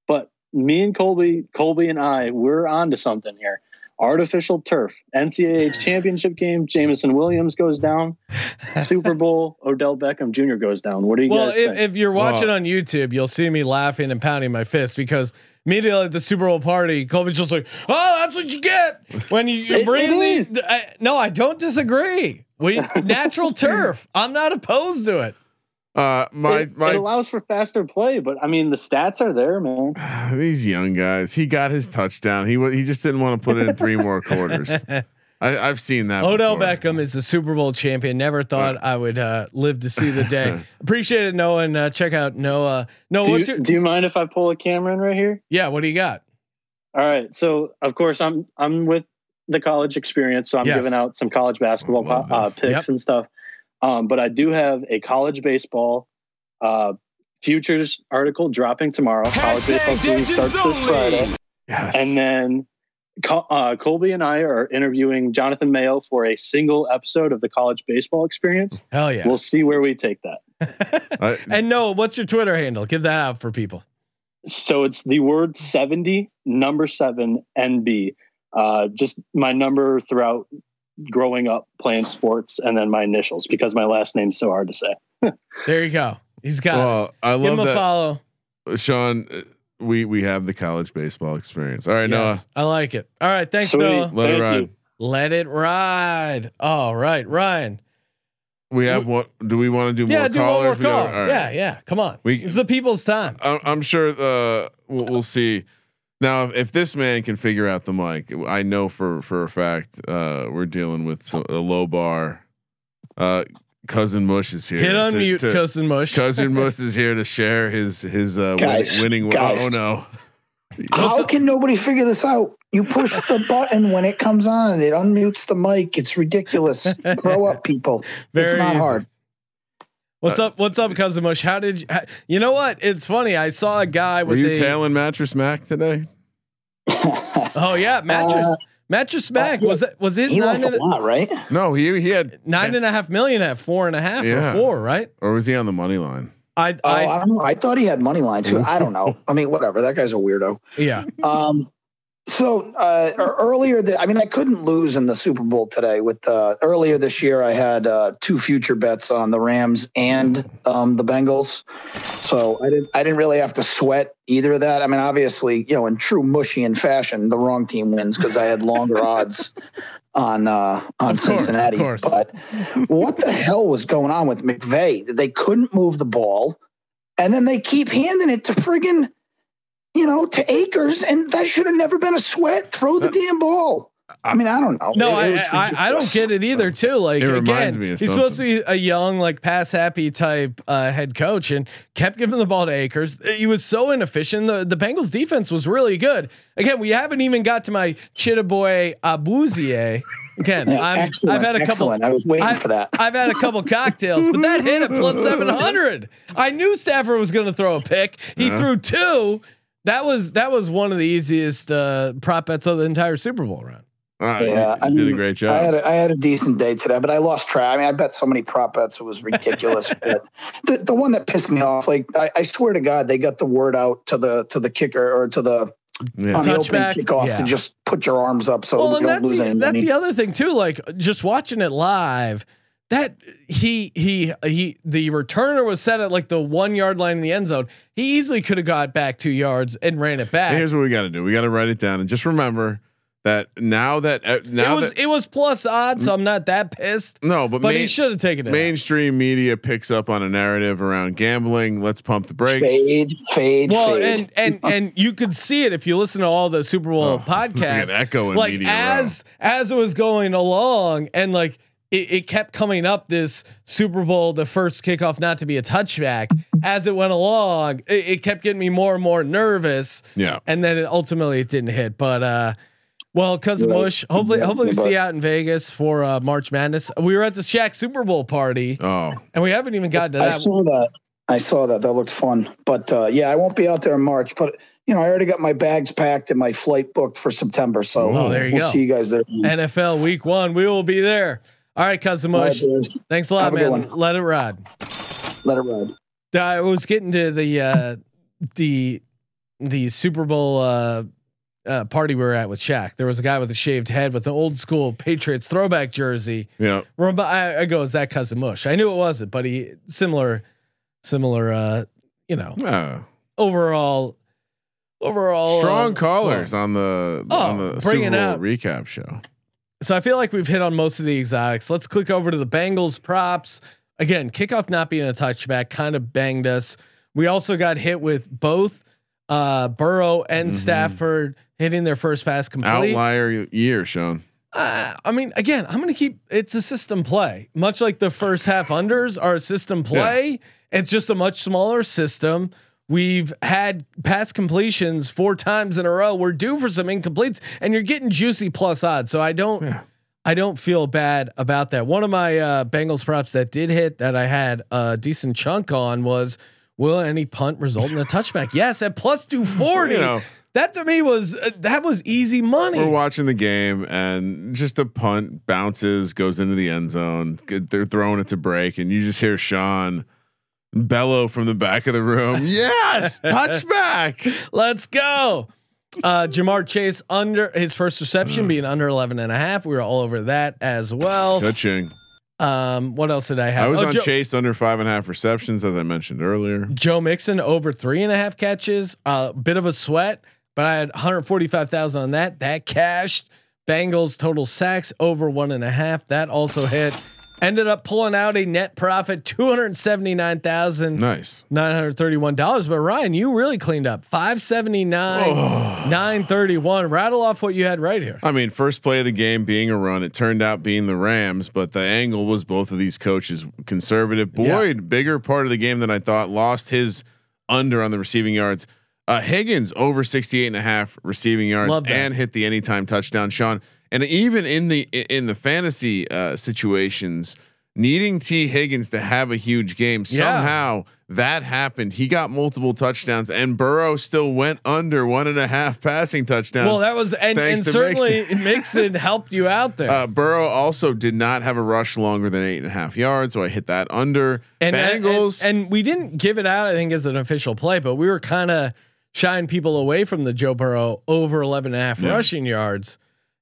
but me and Colby, Colby and I, we're on to something here. Artificial turf, NCAA <laughs> championship game. Jameson Williams goes down. Super <laughs> Bowl. Odell Beckham Jr. goes down. What do you Well, guys if, think? if you're watching Well- on YouTube, you'll see me laughing and pounding my fist because immediately at the Super Bowl party, Colby's just like, "Oh, that's what you get when you, you It- bring it the." I, no, I don't disagree. We natural <laughs> turf. I'm not opposed to it. Uh, my it, my it allows for faster play, but I mean the stats are there, man. <sighs> these young guys. He got his touchdown. He wa- he just didn't want to put in three more quarters. <laughs> I, I've seen that. Odell before. Beckham is the Super Bowl champion. Never thought I would uh, live to see the day. <laughs> Appreciate it, Noah, and uh, check out Noah. No, Do what's you, your? do you mind if I pull a camera in right here? yeah, what do you got? All right. So of course I'm I'm with the college experience, so I'm Yes. giving out some college basketball Love uh, picks Yep. and stuff. Um, but I do have a college baseball uh, futures article dropping tomorrow. College baseball season starts this Friday, Yes. and then uh, Colby and I are interviewing Jonathan Mayo for a single episode of the college baseball experience. Hell yeah! We'll see where we take that. <laughs> I- and no, what's your Twitter handle? Give that out for people. So it's the word 70, number seven, NB. Uh, just my number throughout growing up playing sports and then my initials because my last name's so hard to say. There you go. He's got it. well, I Give him love a that, follow. Sean. uh, We we have the college baseball experience. All right, Yes, I like it. All right, thanks, Sweet. Noah. Noah. Let it ride. you. Let it ride. All right, Ryan. We have what? Do we want to do yeah, more do one more callers? We call. don't- all right. Yeah, yeah. Come on. We- it's the people's time. I'm, I'm sure. Uh, we'll, we'll see. Now, if, if this man can figure out the mic, I know for for a fact uh, we're dealing with some, a low bar. Uh, cousin Mush is here. Hit to- unmute, to- cousin Mush. Cousin Mush is here to share his his uh, win- Guys, winning. guys. Oh no! How can nobody figure this out? You push the <laughs> button when it comes on, it unmutes the mic. It's ridiculous. <laughs> Grow up, people. it's not easy. hard. What's up? What's up, cousin Mush? How did you? How, you know what? It's funny. I saw a guy Were with you a. tailing mattress Mac today? <laughs> oh yeah, mattress. Uh, mattress Mac was that was his he nine lost a and, a, lot, right? No, he he had nine and a half million at four and a half Yeah. or four, right? or was he on the money line? I Oh, I, I don't know. I thought he had money line too. I don't know. <laughs> I mean, whatever. That guy's a weirdo. yeah. Um, so uh, earlier, the, I mean, I couldn't lose in the Super Bowl today. With uh, earlier this year, I had uh, two future bets on the Rams and um, the Bengals. So I didn't, I didn't really have to sweat either of that. I mean, obviously, you know, in true Mushian fashion, the wrong team wins because I had longer <laughs> odds on uh, on Of course, Cincinnati. course. But what the hell was going on with McVay? They couldn't move the ball, and then they keep handing it to friggin' you know, to Akers, and that should have never been a sweat. Throw the damn ball. I mean, I don't know. No, It- it I, I I don't get it either. Too like It reminds again, me of he's supposed to be a young like pass happy type uh, head coach and kept giving the ball to Akers. He was so inefficient. The the Bengals defense was really good. Again, we haven't even got to my Chidobe Awuzie. Again, <laughs> I'm, I've had a couple. excellent. I was waiting I've- for that. I've had a couple cocktails, but that hit at plus seven hundred. I knew Stafford was going to throw a pick. He Yeah. threw two. That was that was one of the easiest uh, prop bets of the entire Super Bowl run. All right, Yeah, you I did a mean, great I had job. a, I had a decent day today, but I lost track. I mean, I bet so many prop bets it was ridiculous. <laughs> but the, the one that pissed me off, like I, I swear to God, they got the word out to the to the kicker or to the Yeah. on the opening Touchback, kickoff yeah. to just put your arms up so well, we don't that's lose the, any that's money. the other thing too. Like just watching it live, that he he he the returner was set at like the one yard line in the end zone. He easily could have got back two yards and ran it back. Here's what we got to do. We got to write it down and just remember that now that uh, now it was that it was plus odds, so I'm not that pissed. no, but, But he should have taken it. out. mainstream media picks up on a narrative around gambling. Let's pump the brakes. fade, fade, Well, fade. and and and you could see it if you listen to all the Super Bowl Oh, it's like an podcasts. echo in like media as as it was going along, and like it, it kept coming up. This Super Bowl, the first kickoff not to be a touchback. As it went along, it, it kept getting me more and more nervous. Yeah. and then it, ultimately it didn't hit. But uh, well, cousin Right. Mush, hopefully, Yeah, hopefully we see you out in Vegas for uh, March Madness. We were at the Shaq Super Bowl party, Oh, and we haven't even gotten to that. I that. saw that. I saw that. That looked fun. But uh, yeah, I won't be out there in March. But you know, I already got my bags packed and my flight booked for September. So Oh, there you we'll go. see you guys there. NFL Week One, we will be there. All right, cousin All right, Mush. Thanks a lot, Have man. one. Let it ride. Let it ride. I was getting to the uh, the the Super Bowl uh, uh, party we were at with Shaq. There was a guy with a shaved head with an old school Patriots throwback jersey. yeah. Rem- I, I go, is that cousin Mush? I knew it wasn't, but he similar, similar. Uh, you know, Yeah. overall, overall Strong uh, callers so- on the Oh, on the Super Bowl out- recap show. So I feel like we've hit on most of the exotics. Let's click over to the Bengals props. Again, kickoff not being a touchback kind of banged us. We also got hit with both uh, Burrow and Mhm. Stafford hitting their first pass complete. Outlier year, Sean. Uh, I mean, again, I'm going to keep it's a system play, much like the first half unders are a system play. It's just a much smaller system. We've had pass completions four times in a row. We're due for some incompletes, and you're getting juicy plus odds. So I don't, Yeah. I don't feel bad about that. One of my uh, Bengals props that did hit that I had a decent chunk on was will any punt result in a touchback? <laughs> yes, at plus two forty. You know. that to me was uh, that was easy money. We're watching the game and just a punt bounces, goes into the end zone. Good- They're throwing it to break, and you just hear Sean bellow from the back of the room. <laughs> Yes, touchback. Let's go. Uh, Ja'Marr Chase under his first reception being under 11 and a half. We were all over that as well. Coaching. Um, what else did I have? I was Oh, on Joe, Chase under five and a half receptions, as I mentioned earlier. Joe Mixon over three and a half catches. A uh, bit of a sweat, but I had 145,000 on that. That cashed. Bengals total sacks over one and a half. That also hit. Ended up pulling out a net profit two hundred seventy nine thousand Nice. nine hundred thirty one dollars. But Ryan, you really cleaned up five seventy nine nine thirty one. Rattle off what you had right here. I mean, first play of the game being a run. It turned out being the Rams, but the angle was both of these coaches conservative. Boyd, bigger part of the game than I thought, lost his under on the receiving yards. Uh, Higgins over 68 and a half receiving yards and hit the anytime touchdown, Sean. And even in the in the fantasy uh, situations, needing Tee Higgins to have a huge game, Yeah. somehow that happened. He got multiple touchdowns, and Burrow still went under one and a half passing touchdowns. Well, that was and, and certainly Mixon. <laughs> Mixon helped you out there. Uh, Burrow also did not have a rush longer than eight and a half yards, so I hit that under. and, and- Bengals. and, and we didn't give it out, I think, as an official play, but we were kind of shying people away from the Joe Burrow over 11 and a half Yeah. rushing yards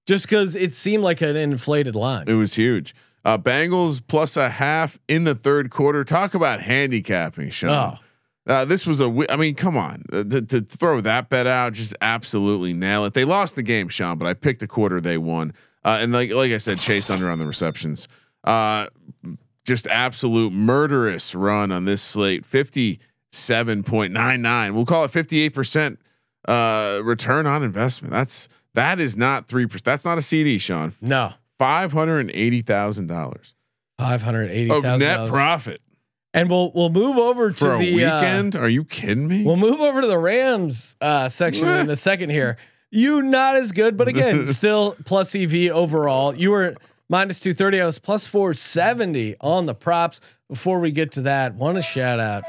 just because it seemed like an inflated line. it was huge. Uh, Bengals plus a half in the third quarter. Talk about handicapping, Sean. Oh. Uh, this was a. I mean, come on, uh, to, to throw that bet out, just absolutely nail it. They lost the game, Sean, but I picked the quarter they won. Uh, and like like I said, Chase under on the receptions. Uh, just absolute murderous run on this slate. Fifty seven point nine nine. We'll call it fifty eight percent uh return on investment. That's That is not three percent. That's not a CD, Sean. No, Five hundred and eighty thousand dollars five hundred eighty of net profit And we'll we'll move over to for the uh, weekend. Are you kidding me? We'll move over to the Rams uh, section in a <laughs> second here. You not as good, but again, <laughs> still plus EV overall. You were minus 230. I was plus 470 on the props. Before we get to that, want to shout out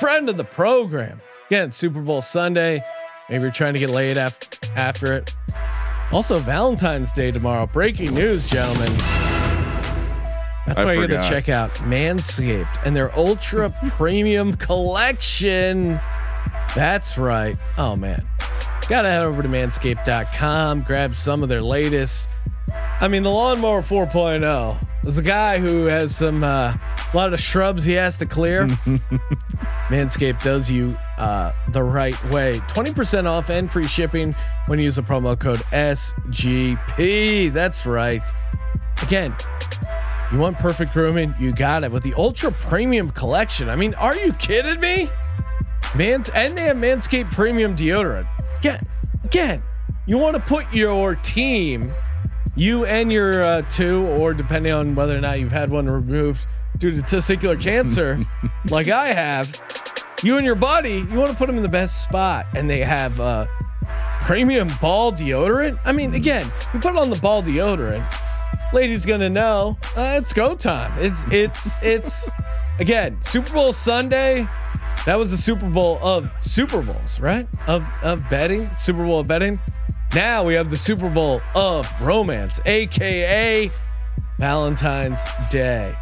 friend of the program. Again, Super Bowl Sunday. Maybe you're trying to get laid af- after it. Also, Valentine's Day tomorrow. Breaking news, gentlemen. That's I why you're going to check out Manscaped and their ultra <laughs> premium collection. That's right. Oh, man. Got to head over to manscaped.com, grab some of their latest. I mean, the lawnmower 4.0 is a guy who has some, uh, a lot of shrubs he has to clear. <laughs> Manscaped does you uh, the right way. 20% off and free shipping when you use the promo code SGP. That's right. Again, you want perfect grooming? You got it with the ultra premium collection. I mean, are you kidding me? Mans and they have Manscaped premium deodorant. Again, again, you want to put your team, you and your uh, two, or depending on whether or not you've had one removed due to testicular cancer, <laughs> like I have, you and your buddy, you want to put them in the best spot, and they have uh, premium ball deodorant. I mean, again, you put it on the ball deodorant, lady's gonna know uh, it's go time. It's it's it's again Super Bowl Sunday. That was the Super Bowl of Super Bowls, right? Of of betting, Super Bowl of betting. Now we have the Super Bowl of romance, aka Valentine's Day.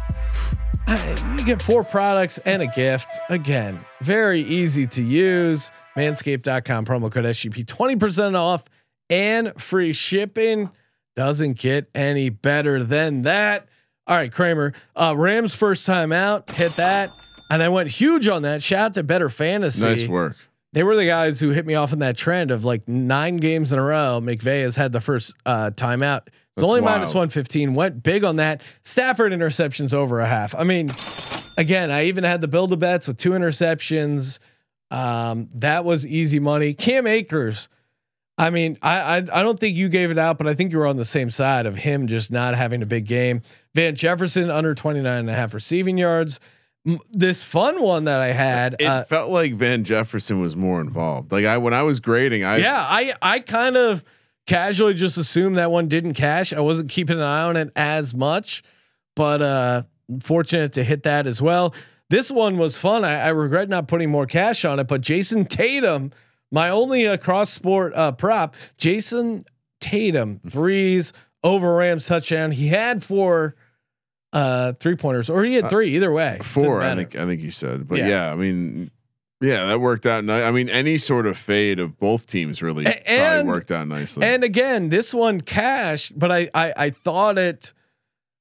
You get four products and a gift. Again, very easy to use. Manscaped.com promo code SGP 20% off and free shipping. Doesn't get any better than that. All right, Kramer. Uh, Rams first time out, hit that. And I went huge on that. Shout out to Better Fantasy. nice work. They were the guys who hit me off in that trend of like nine games in a row. McVay has had the first uh, timeout. It's That's only wild. 115. Went big on that. Stafford interceptions over a half. I mean, again, I even had the build a bets with two interceptions. Um, that was easy money. Cam Akers. I mean, I, I I don't think you gave it out, but I think you were on the same side of him just not having a big game. Van Jefferson under 29 and a half receiving yards. This fun one that I had. It uh, felt like Van Jefferson was more involved. Like I when I was grading, I yeah, I I kind of casually just assumed that one didn't cash. I wasn't keeping an eye on it as much, but uh fortunate to hit that as well. This one was fun. I, I regret not putting more cash on it, but Jayson Tatum, my only uh, cross sport uh, prop, Jayson Tatum threes over Rams touchdown. He had four uh three pointers, or he had three. Either way, four. I think I think you said, but Yeah. yeah, I mean, yeah, that worked out. Ni- I mean, any sort of fade of both teams really A- and- worked out nicely. And again, this one cashed, but I I, I thought it.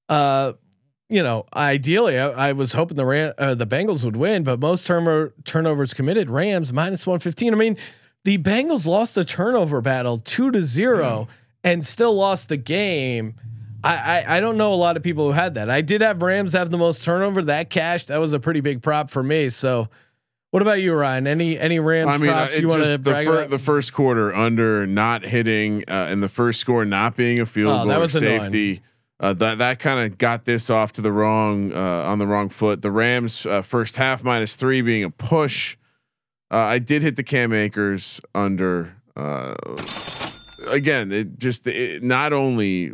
Uh, you know, ideally, I, I was hoping the Ram, uh, the Bengals would win, but most turnover turnovers committed Rams minus one fifteen. I mean, the Bengals lost the turnover battle two to zero and still lost the game. I, I I don't know a lot of people who had that. I did have Rams have the most turnover. That cashed. That was a pretty big prop for me. So, what about you, Ryan? Any any Rams I mean, uh, props you want to just the, brag fir- about? the first quarter under not hitting uh, and the first score not being a field Oh, goal that or was safety. Uh, that that kind of got this off to the wrong uh, on the wrong foot. The Rams uh, first half minus three being a push. Uh, I did hit the Cam Akers under. Uh, again, it just it, not only.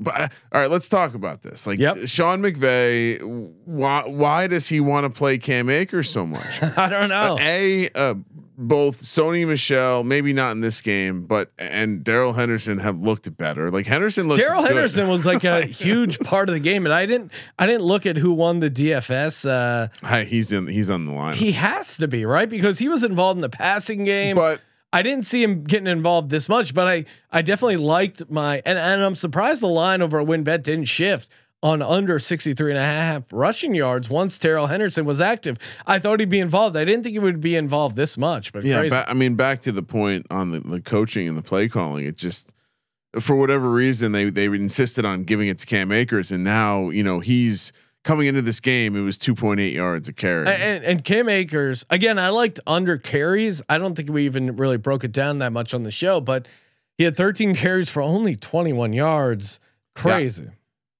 But uh, all right, let's talk about this. Like Yep. Sean McVay, why why does he want to play Cam Akers so much? <laughs> I don't know. Uh, a uh, both Sony Michel, maybe not in this game, but and Darrell Henderson have looked better. Like Henderson looked. Darrell. Henderson was like a <laughs> huge part of the game, and I didn't I didn't look at who won the DFS. Uh, Hi, he's in. He's on the line. he has to be right because he was involved in the passing game. but I didn't see him getting involved this much, but I I definitely liked my and, and I'm surprised the line over a WynnBET didn't shift on under 63 and a half rushing yards once Terrell Henderson was active. I thought he'd be involved. I didn't think he would be involved this much, but yeah, ba- I mean, back to the point on the, the coaching and the play calling. It just for whatever reason they they insisted on giving it to Cam Akers, and now you know he's coming into this game. It was 2.8 yards a carry. And, and Cam Akers again. I liked under carries. I don't think we even really broke it down that much on the show, but He had 13 carries for only 21 yards. Crazy.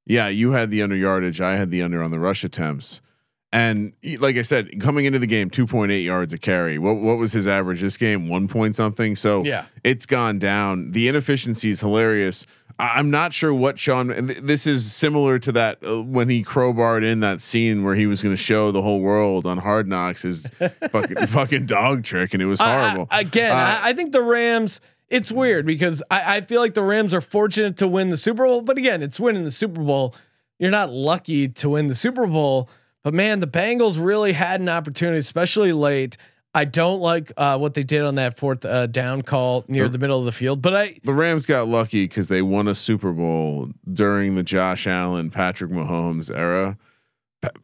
Yeah, you had the under yardage. I had the under on the rush attempts. And like I said, coming into the game, 2.8 yards a carry. What what was his average this game? One point something. So Yeah. it's gone down. The inefficiency is hilarious. I- I'm not sure what Sean. th- This is similar to that uh, when he crowbarred in that scene where he was going to show the whole world on Hard Knocks his <laughs> fucking fucking dog trick, and it was I- I- horrible. again, Uh, I, I think the Rams. It's weird because I, I feel like the Rams are fortunate to win the Super Bowl, but again, it's winning the Super Bowl. You're not lucky to win the Super Bowl, but man, the Bengals really had an opportunity, especially late. I don't like uh, what they did on that fourth uh, down call near the middle of the field, but I the Rams got lucky because they won a Super Bowl during the Josh Allen, Patrick Mahomes era.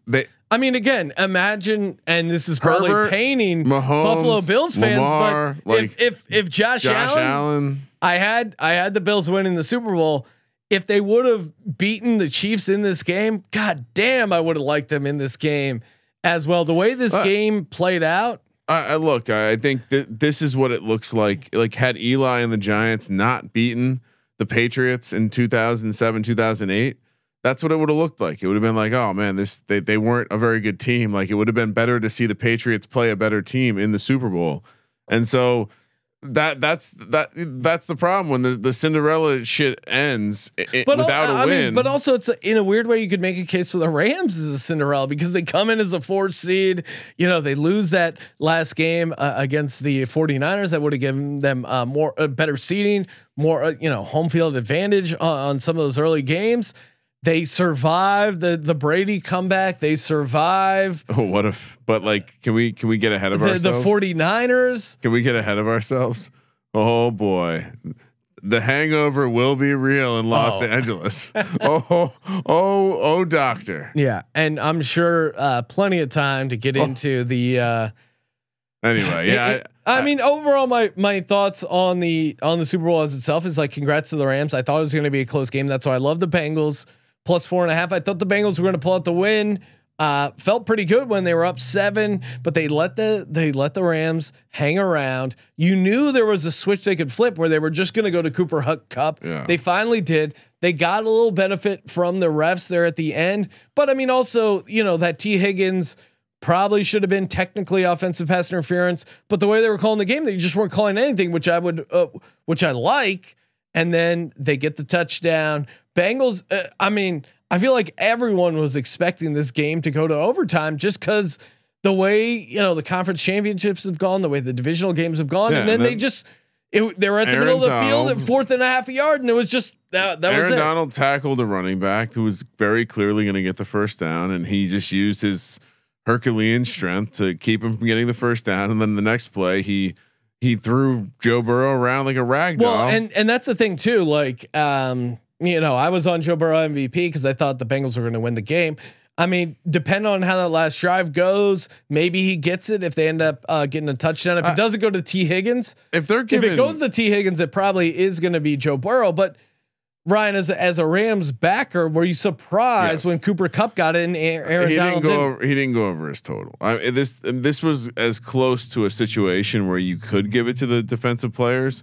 They I mean, again, imagine, and this is probably Herbert, painting Mahomes, Buffalo Bills fans, Lamar, but like if if if Josh, Josh Allen, Allen. I had I had the Bills winning the Super Bowl. If they would have beaten the Chiefs in this game, god damn, I would have liked them in this game as well. The way this Uh, game played out, I, I look. I I think that this is what it looks like. Like had Eli and the Giants not beaten the Patriots in 2007, 2008, that's what it would have looked like. It would have been like, oh man, this they they weren't a very good team. Like it would have been better to see the Patriots play a better team in the Super Bowl. And so that that's that that's the problem when the the Cinderella shit ends i- i- but without a I win. mean, but also it's a, in a weird way you could make a case for the Rams as a Cinderella because they come in as a fourth seed. You know, they lose that last game uh, against the 49ers that would have given them uh, more uh, better seating, more uh, you know home field advantage on, on some of those early games. They survive the the Brady comeback. They survive <laughs> oh, what if? But like, can we can we get ahead of the, the ourselves? 49ers. Can we get ahead of ourselves? Oh boy. The hangover will be real in Los Oh. Angeles. oh, <laughs> oh, oh, oh, doctor. Yeah, and I'm sure uh, plenty of time to get Oh. into the. Uh, Anyway, yeah. It- I, mean, overall, my my thoughts on the on the Super Bowl as itself is like, congrats to the Rams. I thought it was going to be a close game. That's why I love the Bengals plus four and a half. I thought the Bengals were going to pull out the win. Uh, felt pretty good when they were up seven, but they let the they let the Rams hang around. You knew there was a switch they could flip where they were just going to go to Cooper Huck Kupp. Yeah. They finally did. They got a little benefit from the refs there at the end, but I mean, also you know that Tee Higgins probably should have been technically offensive pass interference, but the way they were calling the game, they just weren't calling anything, which I would, uh, which I like. And then they get the touchdown. Bengals. Uh, I mean, I feel like everyone was expecting this game to go to overtime just because the way you know the conference championships have gone, the way the divisional games have gone, Yeah, and then and they just. It, they were at the Aaron middle of the field at fourth and a half a yard, and it was just that. That Aaron was it. Donald tackled a running back who was very clearly going to get the first down, and he just used his Herculean strength to keep him from getting the first down. And then the next play, he he threw Joe Burrow around like a rag doll. Well, and and that's the thing too. Like, um, you know, I was on Joe Burrow MVP because I thought the Bengals were going to win the game. I mean, depending on how that last drive goes, maybe he gets it if they end up uh, getting a touchdown. If I- it doesn't go to Tee Higgins, if they're if it goes to Tee Higgins, it probably is going to be Joe Burrow. But Ryan, as a, as a Rams backer, were you surprised Yes. when Cooper Kupp got A- Aaron he Donald didn't go didn't? over. He didn't go over his total. I, this this was as close to a situation where you could give it to the defensive players.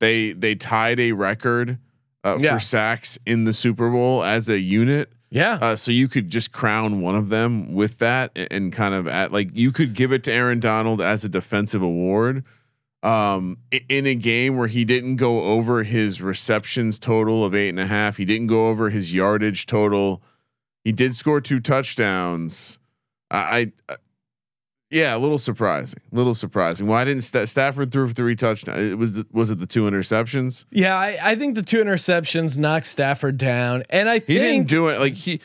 They they tied a record uh, Yeah. for sacks in the Super Bowl as a unit. Yeah. Uh, so you could just crown one of them with that and, and kind of at like you could give it to Aaron Donald as a defensive award. Um, in a game where he didn't go over his receptions total of eight and a half, he didn't go over his yardage total. He did score two touchdowns. I, I yeah, a little surprising. A little surprising. Why didn't Sta- Stafford threw three touchdowns? It was was it the two interceptions? Yeah, I, I think the two interceptions knocked Stafford down, and I He think didn't do it like he.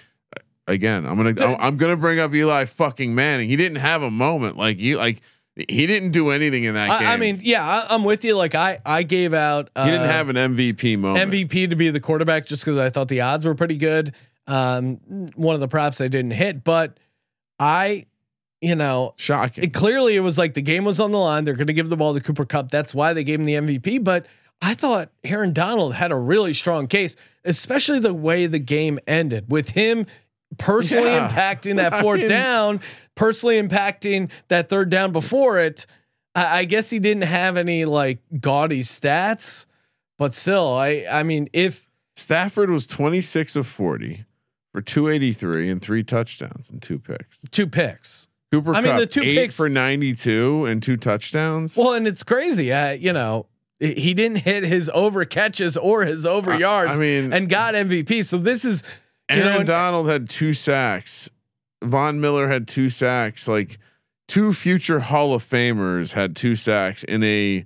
Again, I'm gonna I'm, I'm gonna bring up Eli fucking Manning. He didn't have a moment like you like he didn't do anything in that game. I, I mean, yeah, I, I'm with you. Like I, I gave out. Uh, he didn't have an MVP moment. MVP to be the quarterback just because I thought the odds were pretty good. Um, one of the props I didn't hit, but I, you know, Shocking. it, clearly it was like the game was on the line. They're going to give the ball to Cooper Kupp. That's why they gave him the MVP. But I thought Aaron Donald had a really strong case, especially the way the game ended with him personally Yeah. impacting that <laughs> I fourth mean- down, personally impacting that third down before it. I, I guess he didn't have any like gaudy stats, but still, I I mean, if Stafford was 26 of 40 for 283 and three touchdowns and two picks. two picks. Cooper I mean, the two picks- for 92 and two touchdowns. Well, and it's crazy. Uh, you know, he didn't hit his over catches or his over yards. I mean- and got MVP. So this is you Aaron know, Donald had two sacks. Von Miller had two sacks. Like two future Hall of Famers had two sacks in a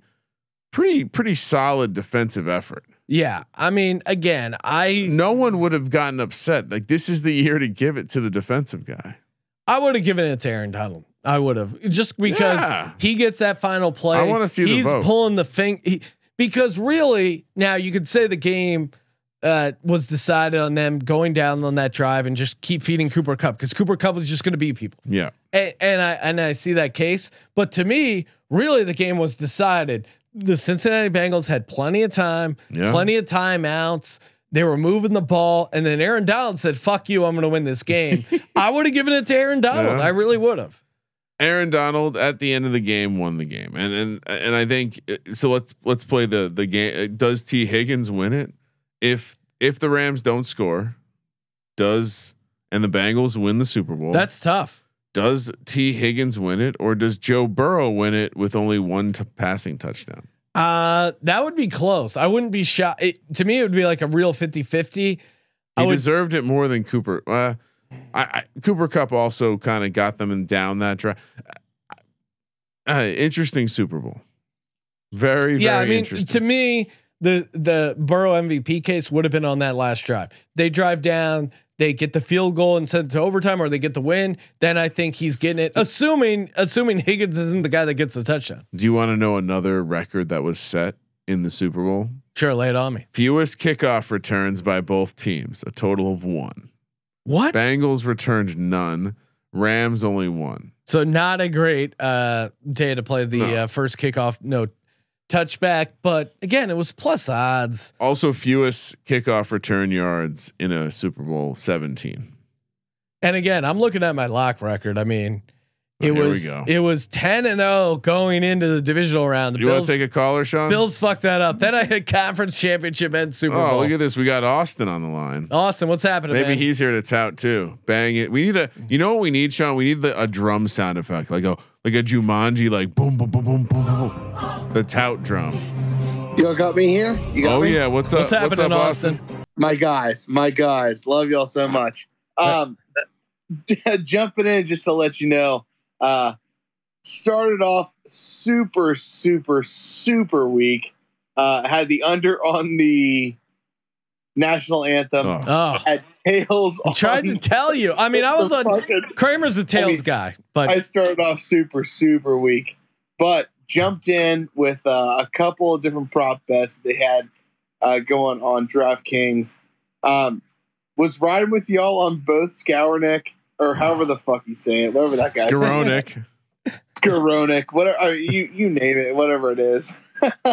pretty pretty solid defensive effort. yeah. I mean, again, I No one would have gotten upset. Like this is the year to give it to the defensive guy. I would have given it to Aaron Donald. I would have just because Yeah. he gets that final play. I wanna see the He's vote. pulling the thing he, because really now you could say the game uh, was decided on them going down on that drive and just keep feeding Cooper Kupp because Cooper Kupp was just going to beat people. Yeah. And, and I and I see that case, but to me, really the game was decided. The Cincinnati Bengals had plenty of time, Yeah. plenty of timeouts. They were moving the ball, and then Aaron Donald said, "Fuck you, I'm going to win this game." <laughs> I would have given it to Aaron Donald. Yeah. I really would have. Aaron Donald at the end of the game won the game, and and and I think uh, so. Let's let's play the the game. Does Tee Higgins win it? If if the Rams don't score, does and the Bengals win the Super Bowl? That's tough. does Tee Higgins win it, or does Joe Burrow win it with only one t- passing touchdown? Uh, that would be close. I wouldn't be shocked. It, to me, it would be like a real 50-50. I He would- deserved it more than Cooper. Uh, I, I Cooper Kupp also kind of got them in down that drive. Uh, interesting Super Bowl. Very yeah, very I mean, interesting. to me, the the Burrow MVP case would have been on that last drive. They drive down, they get the field goal and send it to overtime, or they get the win. Then I think he's getting it. Assuming assuming Higgins isn't the guy that gets the touchdown. Do you want to know another record that was set in the Super Bowl? Sure, lay it on me. Fewest kickoff returns by both teams, a total of one. What? Bengals returned none. Rams only one. So not a great uh, day to play the No. uh, first kickoff, no touchback. But again, it was plus odds. Also, fewest kickoff return yards in a Super Bowl 17. And again, I'm looking at my lock record. I mean, Oh, it was it was 10 and 0 going into the divisional round. The You want to take a caller, Sean? Bills fucked that up. Then I had conference championship and Super oh, Bowl. look at this. We got Austin on the line. Awesome. What's happening? Maybe man? he's here to tout too. Bang it. We need a. You know what we need, Sean? We need the, a drum sound effect, like a like a Jumanji, like boom, boom, boom, boom, boom, boom, boom. The tout drum. Y'all got me here? You got Oh me? yeah. What's up? What's happening, up, Austin? My guys, my guys. Love y'all so much. Um <laughs> jumping in just to let you know, uh started off super, super, super weak. Uh had the under on the national anthem. Oh. Oh, Had tails I tried to tell you. I mean, <laughs> I was the on fucking- Kramer's the tails I mean, guy, but I started off super, super weak, but jumped in with uh, a couple of different prop bets they had uh, going on DraftKings. Um, was riding with y'all on both Scournick or however the fuck you say it, whatever that guy. Skowronek. <laughs> Skowronek, whatever uh, you you name it, whatever it is. <laughs>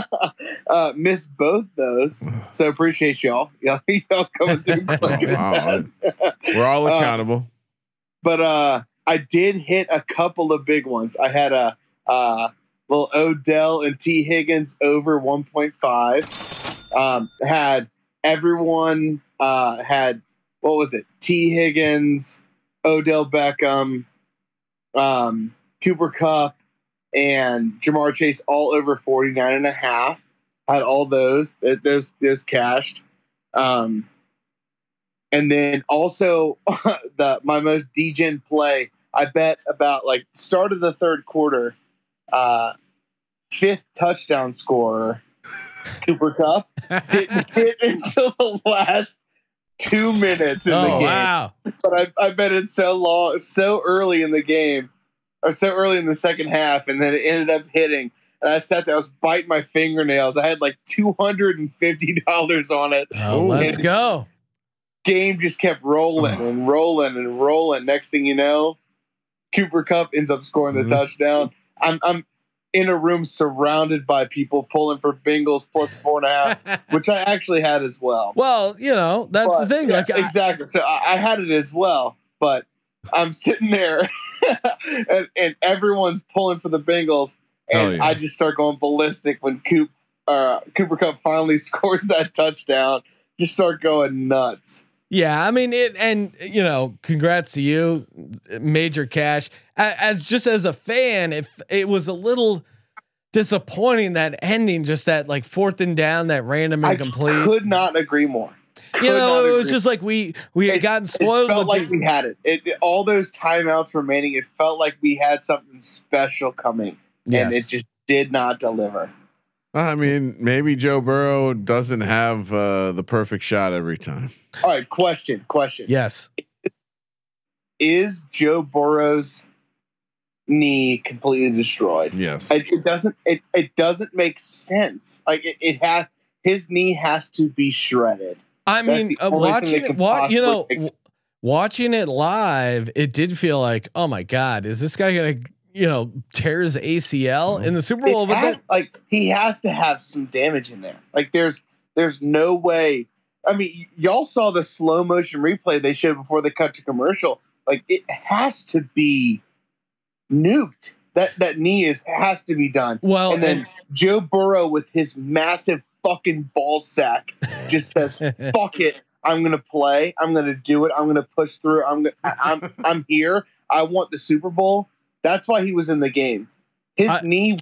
uh, missed both those, <sighs> so appreciate y'all. <laughs> Y'all, y'all coming through. <laughs> Oh, wow. We're all Uh, accountable. but uh I did hit a couple of big ones. I had a uh little Odell and Tee Higgins over 1.5. Um had everyone uh had what was it? Tee Higgins, Odell Beckham, um Cooper Kupp and Ja'Marr Chase all over 49 and a half. Had all those th- those those cashed. Um and then also <laughs> the my most degen play. I bet about like start of the third quarter, uh, fifth touchdown scorer, <laughs> Cooper Kupp didn't <laughs> hit until the last two minutes in the oh game. wow, But I, I bet it so long, so early in the game, or so early in the second half, and then it ended up hitting. And I sat there, I was biting my fingernails. I had like two hundred and fifty dollars on it oh, let's go. game just kept rolling and rolling and rolling. Next thing you know, Cooper Kupp ends up scoring the Mhm. touchdown. I'm I'm in a room surrounded by people pulling for Bengals plus four and a half, <laughs> which I actually had as well. well, you know that's But, the thing. yeah, like, I- exactly. So I, I had it as well, but I'm sitting there <laughs> and, and everyone's pulling for the Bengals, and yeah. I just start going ballistic when Coop uh, Cooper Kupp finally <laughs> scores that touchdown, you start going nuts. Yeah, I mean it, and you know, congrats to you, major cash. As just as a fan, if it was a little disappointing that ending, just that like fourth and down, that random I incomplete. could not agree more. You Could know, it was agree. just like we we had gotten spoiled It felt like these- we had it. It, it- All those timeouts remaining, it felt like we had something special coming, and it just did not deliver. I mean, maybe Joe Burrow doesn't have uh, the perfect shot every time. All right, question, question. Yes. Is Joe Burrow's knee completely destroyed? Yes. It, it doesn't. It, it doesn't make sense. Like it, it has. His knee has to be shredded. I mean, uh, watching it, wa- you know, watching it live, it did feel like, oh my god, is this guy gonna, you know, tear his ACL in the Super Bowl? It But has- that, like he has to have some damage in there. Like there's there's no way. I mean, y- y'all saw the slow motion replay they showed before they cut to commercial. Like it has to be nuked. That that knee is has to be done. Well, and then and- Joe Burrow with his massive fucking ball sack just says, <laughs> "Fuck it, I'm gonna play. I'm gonna do it. I'm gonna push through. I'm gonna, I- I'm <laughs> I'm here. I want the Super Bowl." That's why he was in the game. His I- knee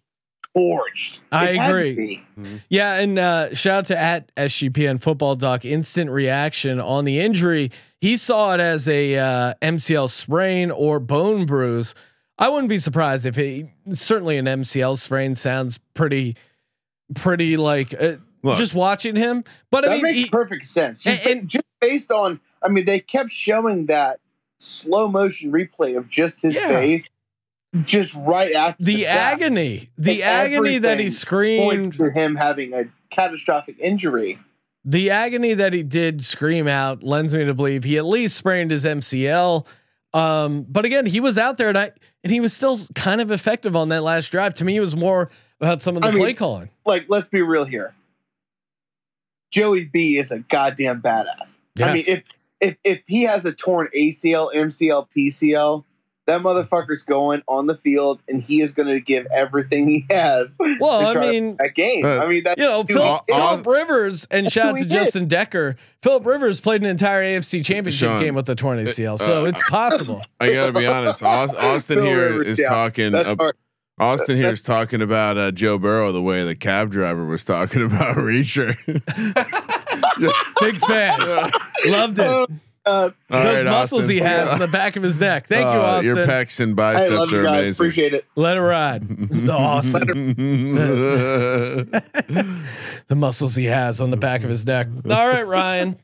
forged. I It to agree. be. Yeah, and uh, shout out to at SGPN Football Doc. Instant reaction on the injury. He saw it as a uh, MCL sprain or bone bruise. I wouldn't be surprised if it certainly an MCL sprain sounds pretty, pretty like uh, Look. just watching him. But I that mean, makes he- perfect sense. Just, and- just based on, I mean, they kept showing that slow motion replay of just his Yeah. face, just right after the sack. agony, the agony that he screamed, for him having a catastrophic injury. the agony that he did scream out lends me to believe he at least sprained his MCL. Um, but again, he was out there and I and he was still kind of effective on that last drive. To me, it was more about some of the I mean, play calling. Like, let's be real here. Joey B is a goddamn badass. I mean, if if if he has a torn ACL, MCL, PCL, that motherfucker's going on the field and he is going to give everything he has. Well, to I mean, win that game. Uh, I mean, that You know, dude, Philip, it- Philip Rivers and That's shout out to he did. Justin Decker. Philip Rivers played an entire AFC championship Sean, game with the torn ACL, so uh, it's possible. I gotta be honest. <laughs> Austin Phil here Rivers, is yeah. talking. That's ab- hard. Austin here is talking about uh, Joe Burrow the way the cab driver was talking <laughs> about Reacher. <laughs> Big fan, <laughs> loved it. Uh, Those right, muscles Austin. he has on the back of his neck. Thank you, Uh, Austin. Your pecs and I biceps love you are guys. amazing. Appreciate it. Let it ride. The Austin. the muscles he has on the back of his neck. All right, Ryan.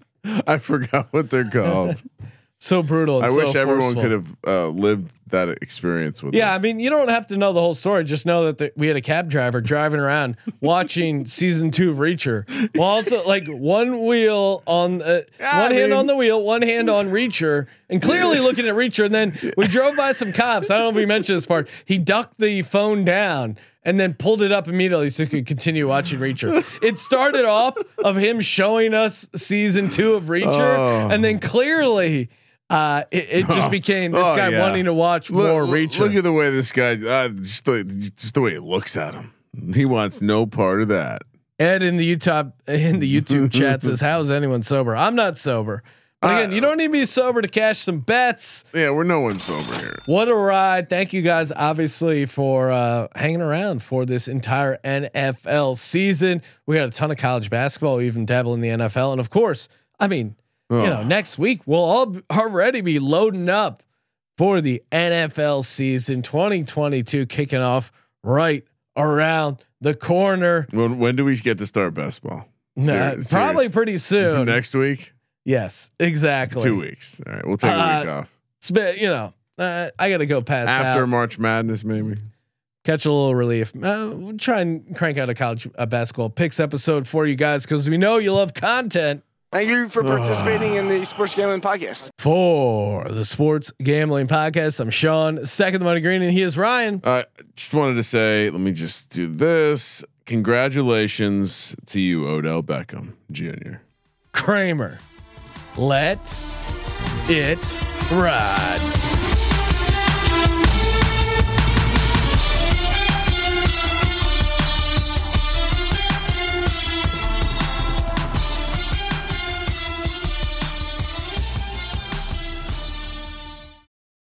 I forgot what they're called. So brutal. and I so wish everyone forceful. could have uh, lived that experience with. Yeah, I mean, you don't have to know the whole story. Just know that the, we had a cab driver driving around <laughs> watching season two of Reacher, while also like one wheel on uh, Yeah, one I hand mean- on the wheel, one hand on Reacher, and clearly looking at Reacher. And then we drove by some cops. I don't know if we mentioned this part. He ducked the phone down and then pulled it up immediately so he could continue watching Reacher. It started off of him showing us season two of Reacher, Oh. and then clearly. Uh, it, it just <laughs> Oh. became this Oh, guy yeah. wanting to watch Look- more Reacher. Look at the way this guy, uh, just the just the way he looks at him. He wants no part of that. Ed in the Utah in the YouTube <laughs> chat says, "How is anyone sober? I'm not sober. But again, Uh, you don't need to be sober to cash some bets. Yeah, we're no one sober here. What a ride! Thank you guys, obviously, for uh, hanging around for this entire NFL season. We got a ton of college basketball, we even dabble in the NFL, and of course, I mean, you know, next week we'll all already be loading up for the NFL season 2022 kicking off right around the corner. When, when do we get to start best ball? Nah, probably serious. pretty soon. Next week, Yes, exactly. two weeks. All right, we'll take a week Uh, off It's been, you know, uh, I got to go pass after out, March Madness, maybe. catch a little relief. Uh, we'll try and crank out a college uh, basketball picks episode for you guys because we know you love content Thank you for participating in the Sports Gambling Podcast. for the Sports Gambling Podcast. I'm Sean, second the money green, and he is Ryan. Uh, just wanted to say, let me just do this. Congratulations to you, Odell Beckham Jr. Kramer. Let it ride.